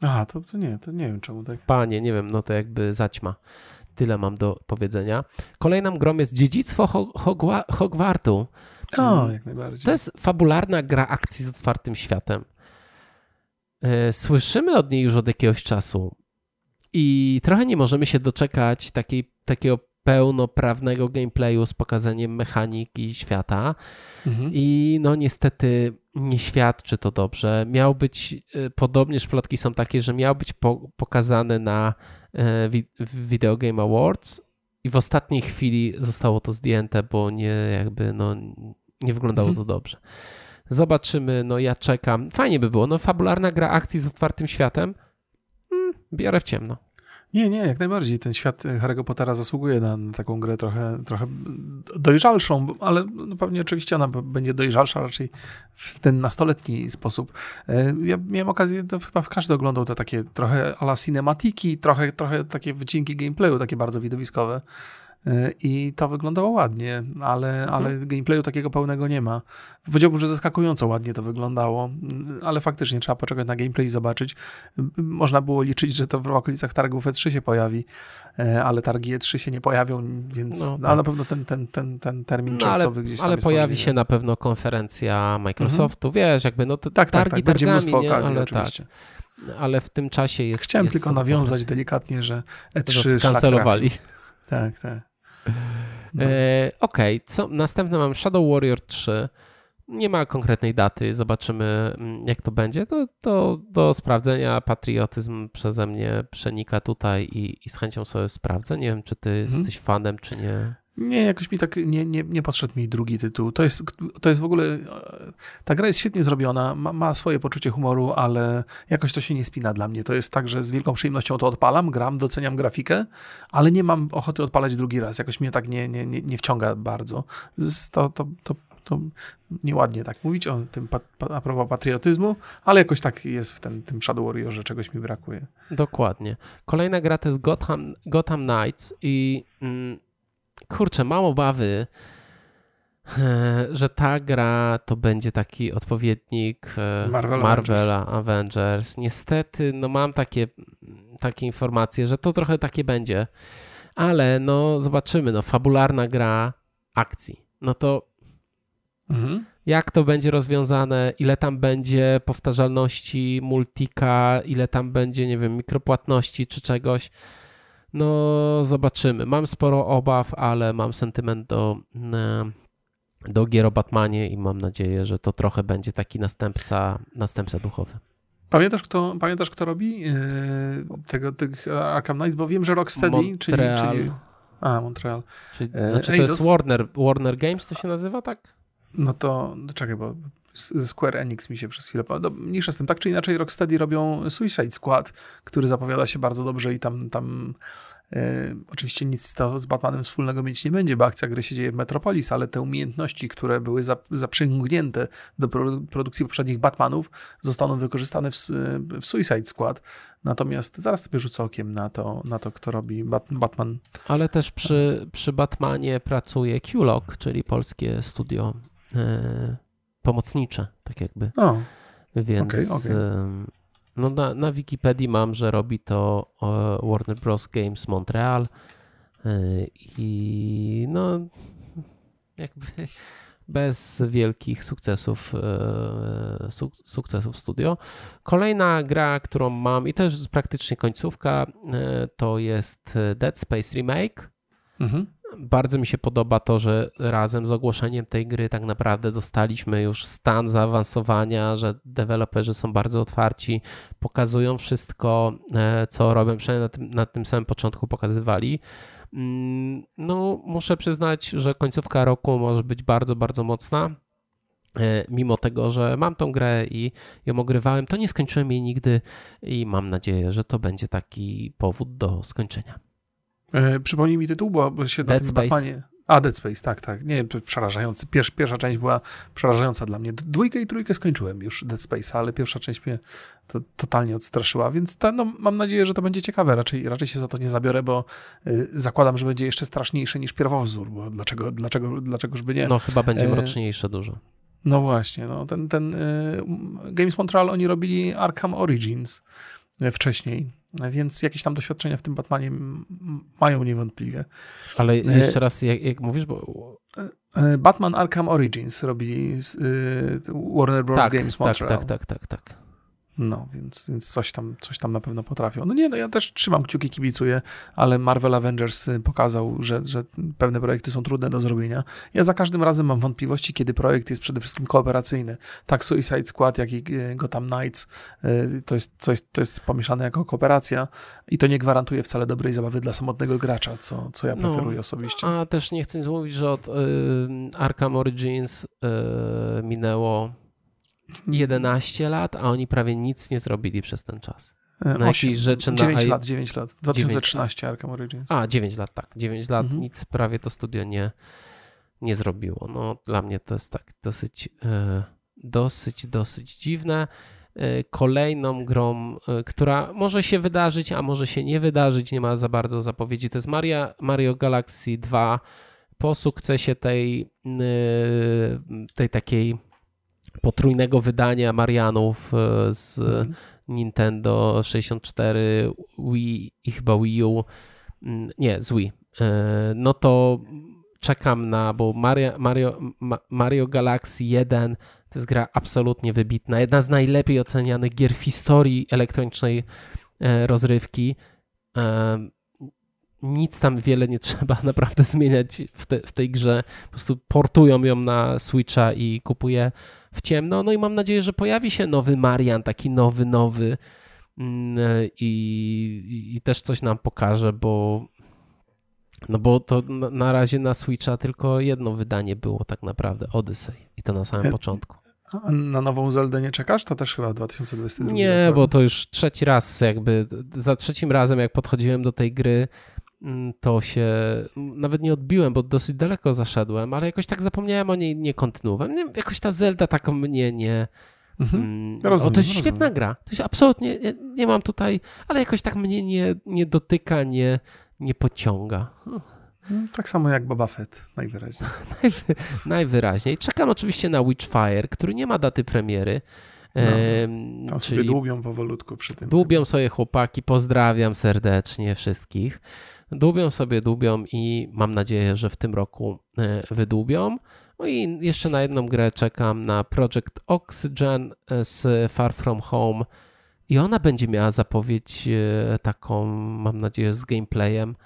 A, to, to nie, to nie wiem czemu tak. Panie, nie wiem, no to jakby zaćma. Tyle mam do powiedzenia. Kolejną grą jest Dziedzictwo Hogwartu. O, jak najbardziej. To jest fabularna gra akcji z otwartym światem. E, słyszymy od niej już od jakiegoś czasu i trochę nie możemy się doczekać takiej, takiego pełnoprawnego gameplayu z pokazaniem mechaniki świata. Mhm. I no niestety nie świadczy to dobrze. Miał być, e, podobnież plotki są takie, że miał być po, pokazane na e, Video Game Awards i w ostatniej chwili zostało to zdjęte, bo nie jakby no nie wyglądało mhm. to dobrze. Zobaczymy, no ja czekam. Fajnie by było, no fabularna gra akcji z otwartym światem. Hmm, biorę w ciemno. Nie, nie, jak najbardziej. Ten świat Harry'ego Pottera zasługuje na, na, taką grę trochę, trochę dojrzalszą, ale no pewnie oczywiście ona będzie dojrzalsza raczej w ten nastoletni sposób. E, ja miałem okazję, to chyba w każdy oglądał te takie trochę ala cinematiki, trochę, trochę takie wycinki gameplayu, takie bardzo widowiskowe. I to wyglądało ładnie, ale, mhm. ale gameplayu takiego pełnego nie ma. Powiedziałbym, że zaskakująco ładnie to wyglądało, ale faktycznie trzeba poczekać na gameplay i zobaczyć. Można było liczyć, że to w okolicach targów E3 się pojawi, e, ale targi E3 się nie pojawią, więc no, tak. na pewno ten, ten, ten, ten termin no, czerwcowy gdzieś tam Ale pojawi możliwy. się na pewno konferencja Microsoftu, mhm. wiesz, jakby no to tak, targi tak, tak. Będzie mnóstwo nie? okazji ale tak. oczywiście. Tak ale w tym czasie jest. Chciałem jest tylko nawiązać delikatnie, że E3 skancelowali. Tak, tak. No. E, Okej, okay. następne mam Shadow Warrior 3. Nie ma konkretnej daty, zobaczymy mm, jak to będzie. To, to do sprawdzenia patriotyzm przeze mnie przenika tutaj i, i z chęcią sobie sprawdzę. Nie wiem, czy ty mhm. jesteś fanem, czy nie. Nie, jakoś mi tak nie, nie, nie podszedł mi drugi tytuł. To jest, to jest w ogóle. Ta gra jest świetnie zrobiona, ma, ma, swoje poczucie humoru, ale jakoś to się nie spina dla mnie. To jest tak, że z wielką przyjemnością to odpalam, gram, doceniam grafikę, ale nie mam ochoty odpalać drugi raz. Jakoś mnie tak nie, nie, nie, nie wciąga bardzo. To, to, to, to nieładnie tak mówić o tym a propos patriotyzmu, ale jakoś tak jest w ten, tym Shadow Warrior, że czegoś mi brakuje. Dokładnie. Kolejna gra to jest Gotham, Gotham Knights i. Mm, kurczę, mam obawy, że ta gra to będzie taki odpowiednik e, Marvel Marvela Avengers. Avengers. Niestety, no mam takie, takie informacje, że to trochę takie będzie, ale no zobaczymy, no fabularna gra akcji. No to mhm. jak to będzie rozwiązane, ile tam będzie powtarzalności multika, ile tam będzie, nie wiem, mikropłatności czy czegoś. No, zobaczymy. Mam sporo obaw, ale mam sentyment do, e, do gier o Batmanie i mam nadzieję, że to trochę będzie taki następca, następca duchowy. Pamiętasz, kto, pamiętasz, kto robi yy, tego, tych Arkham Knights? Bo wiem, że Rocksteady, Montreal. czyli, czyli... A, Montreal. Czyli, znaczy to jest Warner, Warner Games to się nazywa, tak? No to, czekaj, bo Square Enix mi się przez chwilę... No, mniejsza z tym, tak czy inaczej Rocksteady robią Suicide Squad, który zapowiada się bardzo dobrze i tam, tam e, oczywiście nic to z Batmanem wspólnego mieć nie będzie, bo akcja gry się dzieje w Metropolis, ale te umiejętności, które były zaprzęgnięte do produkcji poprzednich Batmanów, zostaną wykorzystane w, w Suicide Squad. Natomiast zaraz sobie rzucę okiem na to, na to kto robi Bat Batman. Ale też przy, przy Batmanie pracuje Q-Log, czyli polskie studio e, pomocnicze, tak jakby. O, Więc okay, okay. No na, na Wikipedii mam, że robi to Warner Bros. Games Montreal e, i no jakby bez wielkich sukcesów, e, sukcesów studio. Kolejna gra, którą mam i też jest praktycznie końcówka, e, to jest Dead Space Remake. Mhm. Bardzo mi się podoba to, że razem z ogłoszeniem tej gry tak naprawdę dostaliśmy już stan zaawansowania, że deweloperzy są bardzo otwarci, pokazują wszystko, e, co robią, przynajmniej na tym, na tym samym początku pokazywali. Mm, no, muszę przyznać, że końcówka roku może być bardzo, bardzo mocna. E, mimo tego, że mam tą grę i ją ogrywałem, to nie skończyłem jej nigdy i mam nadzieję, że to będzie taki powód do skończenia. E, przypomnij mi tytuł, bo się Dead na tym Space. Batmanie... A, Dead Space, tak, tak. Nie, przerażający. Pierwsza, pierwsza część była przerażająca dla mnie. Dwójkę i trójkę skończyłem już Dead Space, ale pierwsza część mnie to, totalnie odstraszyła, więc ta, no, mam nadzieję, że to będzie ciekawe. Raczej, raczej się za to nie zabiorę, bo y, zakładam, że będzie jeszcze straszniejsze niż pierwowzór, bo dlaczego, dlaczego, dlaczegoż by nie? No, chyba będzie e, mroczniejsze dużo. No właśnie, no, ten, ten y, Games Montreal, oni robili Arkham Origins wcześniej, więc jakieś tam doświadczenia w tym Batmanie mają niewątpliwie. Ale e, jeszcze raz, jak, jak mówisz, bo... E, e, Batman Arkham Origins robili Warner Bros. Tak, Games tak, Montreal. Tak, tak, tak, tak, tak. No, więc, więc coś, tam, coś tam na pewno potrafią. No nie, no ja też trzymam kciuki, kibicuję, ale Marvel Avengers y, pokazał, że, że pewne projekty są trudne do zrobienia. Ja za każdym razem mam wątpliwości, kiedy projekt jest przede wszystkim kooperacyjny. Tak Suicide Squad, jak i y, Gotham Knights y, to jest, coś, to jest pomieszane jako kooperacja i to nie gwarantuje wcale dobrej zabawy dla samotnego gracza, co, co ja no, preferuję no, osobiście. A też nie chcę mówić, że od y, Arkham Origins y, minęło 11 lat, a oni prawie nic nie zrobili przez ten czas. E, Na osiem. jakieś rzeczy na 9 i- lat, 9 lat. 2013 Arkham Origins. A, 9 lat, tak. 9 lat, Mhm. nic prawie to studio nie, nie zrobiło. No, dla mnie to jest tak dosyć, e, dosyć, dosyć dziwne. E, kolejną grą, która może się wydarzyć, a może się nie wydarzyć, nie ma za bardzo zapowiedzi, to jest Maria, Mario Galaxy 2. Po sukcesie tej, tej takiej potrójnego wydania Marianów e, z Mhm. Nintendo 64, Wii i chyba Wii U, mm, nie, z Wii, E, no to czekam na, bo Mario, Mario, Ma- Mario Galaxy 1 to jest gra absolutnie wybitna, jedna z najlepiej ocenianych gier w historii elektronicznej e, rozrywki. Nic tam wiele nie trzeba naprawdę zmieniać w, te, w tej grze. Po prostu portują ją na Switcha i kupuję w ciemno. No i mam nadzieję, że pojawi się nowy Marian, taki nowy, nowy mm, i, i, i też coś nam pokaże, bo no bo to na, razie na Switcha tylko jedno wydanie było tak naprawdę, Odyssey i to na samym E, początku. A na nową Zeldę nie czekasz? To też chyba w 2022 Nie, bo to już trzeci raz jakby, za trzecim razem jak podchodziłem do tej gry, to się nawet nie odbiłem, bo dosyć daleko zaszedłem, ale jakoś tak zapomniałem o niej, nie kontynuowałem. Nie, jakoś ta Zelda tak mnie nie... Mhm. Mm, Rozumiem, o, to jest rozumiem. świetna gra. To jest absolutnie, nie, nie mam tutaj, ale jakoś tak mnie nie, nie dotyka, nie, nie pociąga. Mm, Tak samo jak Boba Fett, najwyraźniej. Najwy, najwyraźniej. Czekam oczywiście na Witchfire, który nie ma daty premiery. No, Tam sobie czyli dłubią powolutku przy tym. dłubią sobie chłopaki, pozdrawiam serdecznie wszystkich. Dłubią sobie, dłubią i mam nadzieję, że w tym roku e, wydłubią. No i jeszcze na jedną grę czekam na Project Oxygen e, z Far From Home i ona będzie miała zapowiedź e, taką, mam nadzieję, z gameplayem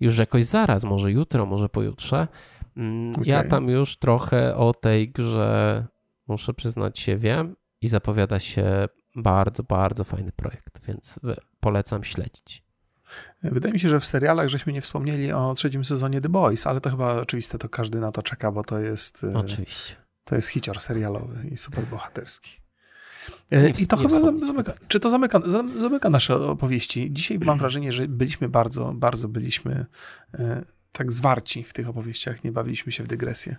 już jakoś zaraz, może jutro, może pojutrze. Mm, Ja tam już trochę o tej grze, muszę przyznać się, wiem i zapowiada się bardzo, bardzo fajny projekt, więc polecam śledzić. Wydaje mi się, że w serialach żeśmy nie wspomnieli o trzecim sezonie The Boys, ale to chyba oczywiste, to każdy na to czeka, bo to jest, e, Oczywiście. to jest hicior serialowy i super bohaterski. Nie E, I to chyba zamyka, czy to zamyka, zam- zamyka nasze opowieści. Dzisiaj mam wrażenie, że byliśmy bardzo, bardzo byliśmy e, tak zwarci w tych opowieściach, nie bawiliśmy się w dygresję.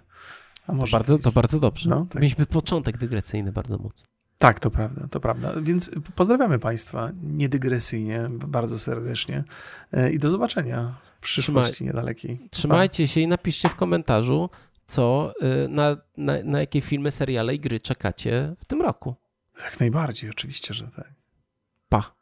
A To może bardzo, to bardzo dobrze. No, tak. Mieliśmy początek dygressyjny bardzo mocny. Tak, to prawda, to prawda. Więc pozdrawiamy Państwa niedygresyjnie, bardzo serdecznie e, i do zobaczenia w przyszłości niedalekiej. Trzymajcie się i napiszcie w komentarzu, co, y, na, na, na jakie filmy, seriale i gry czekacie w tym roku. Jak najbardziej, oczywiście, że tak. Pa!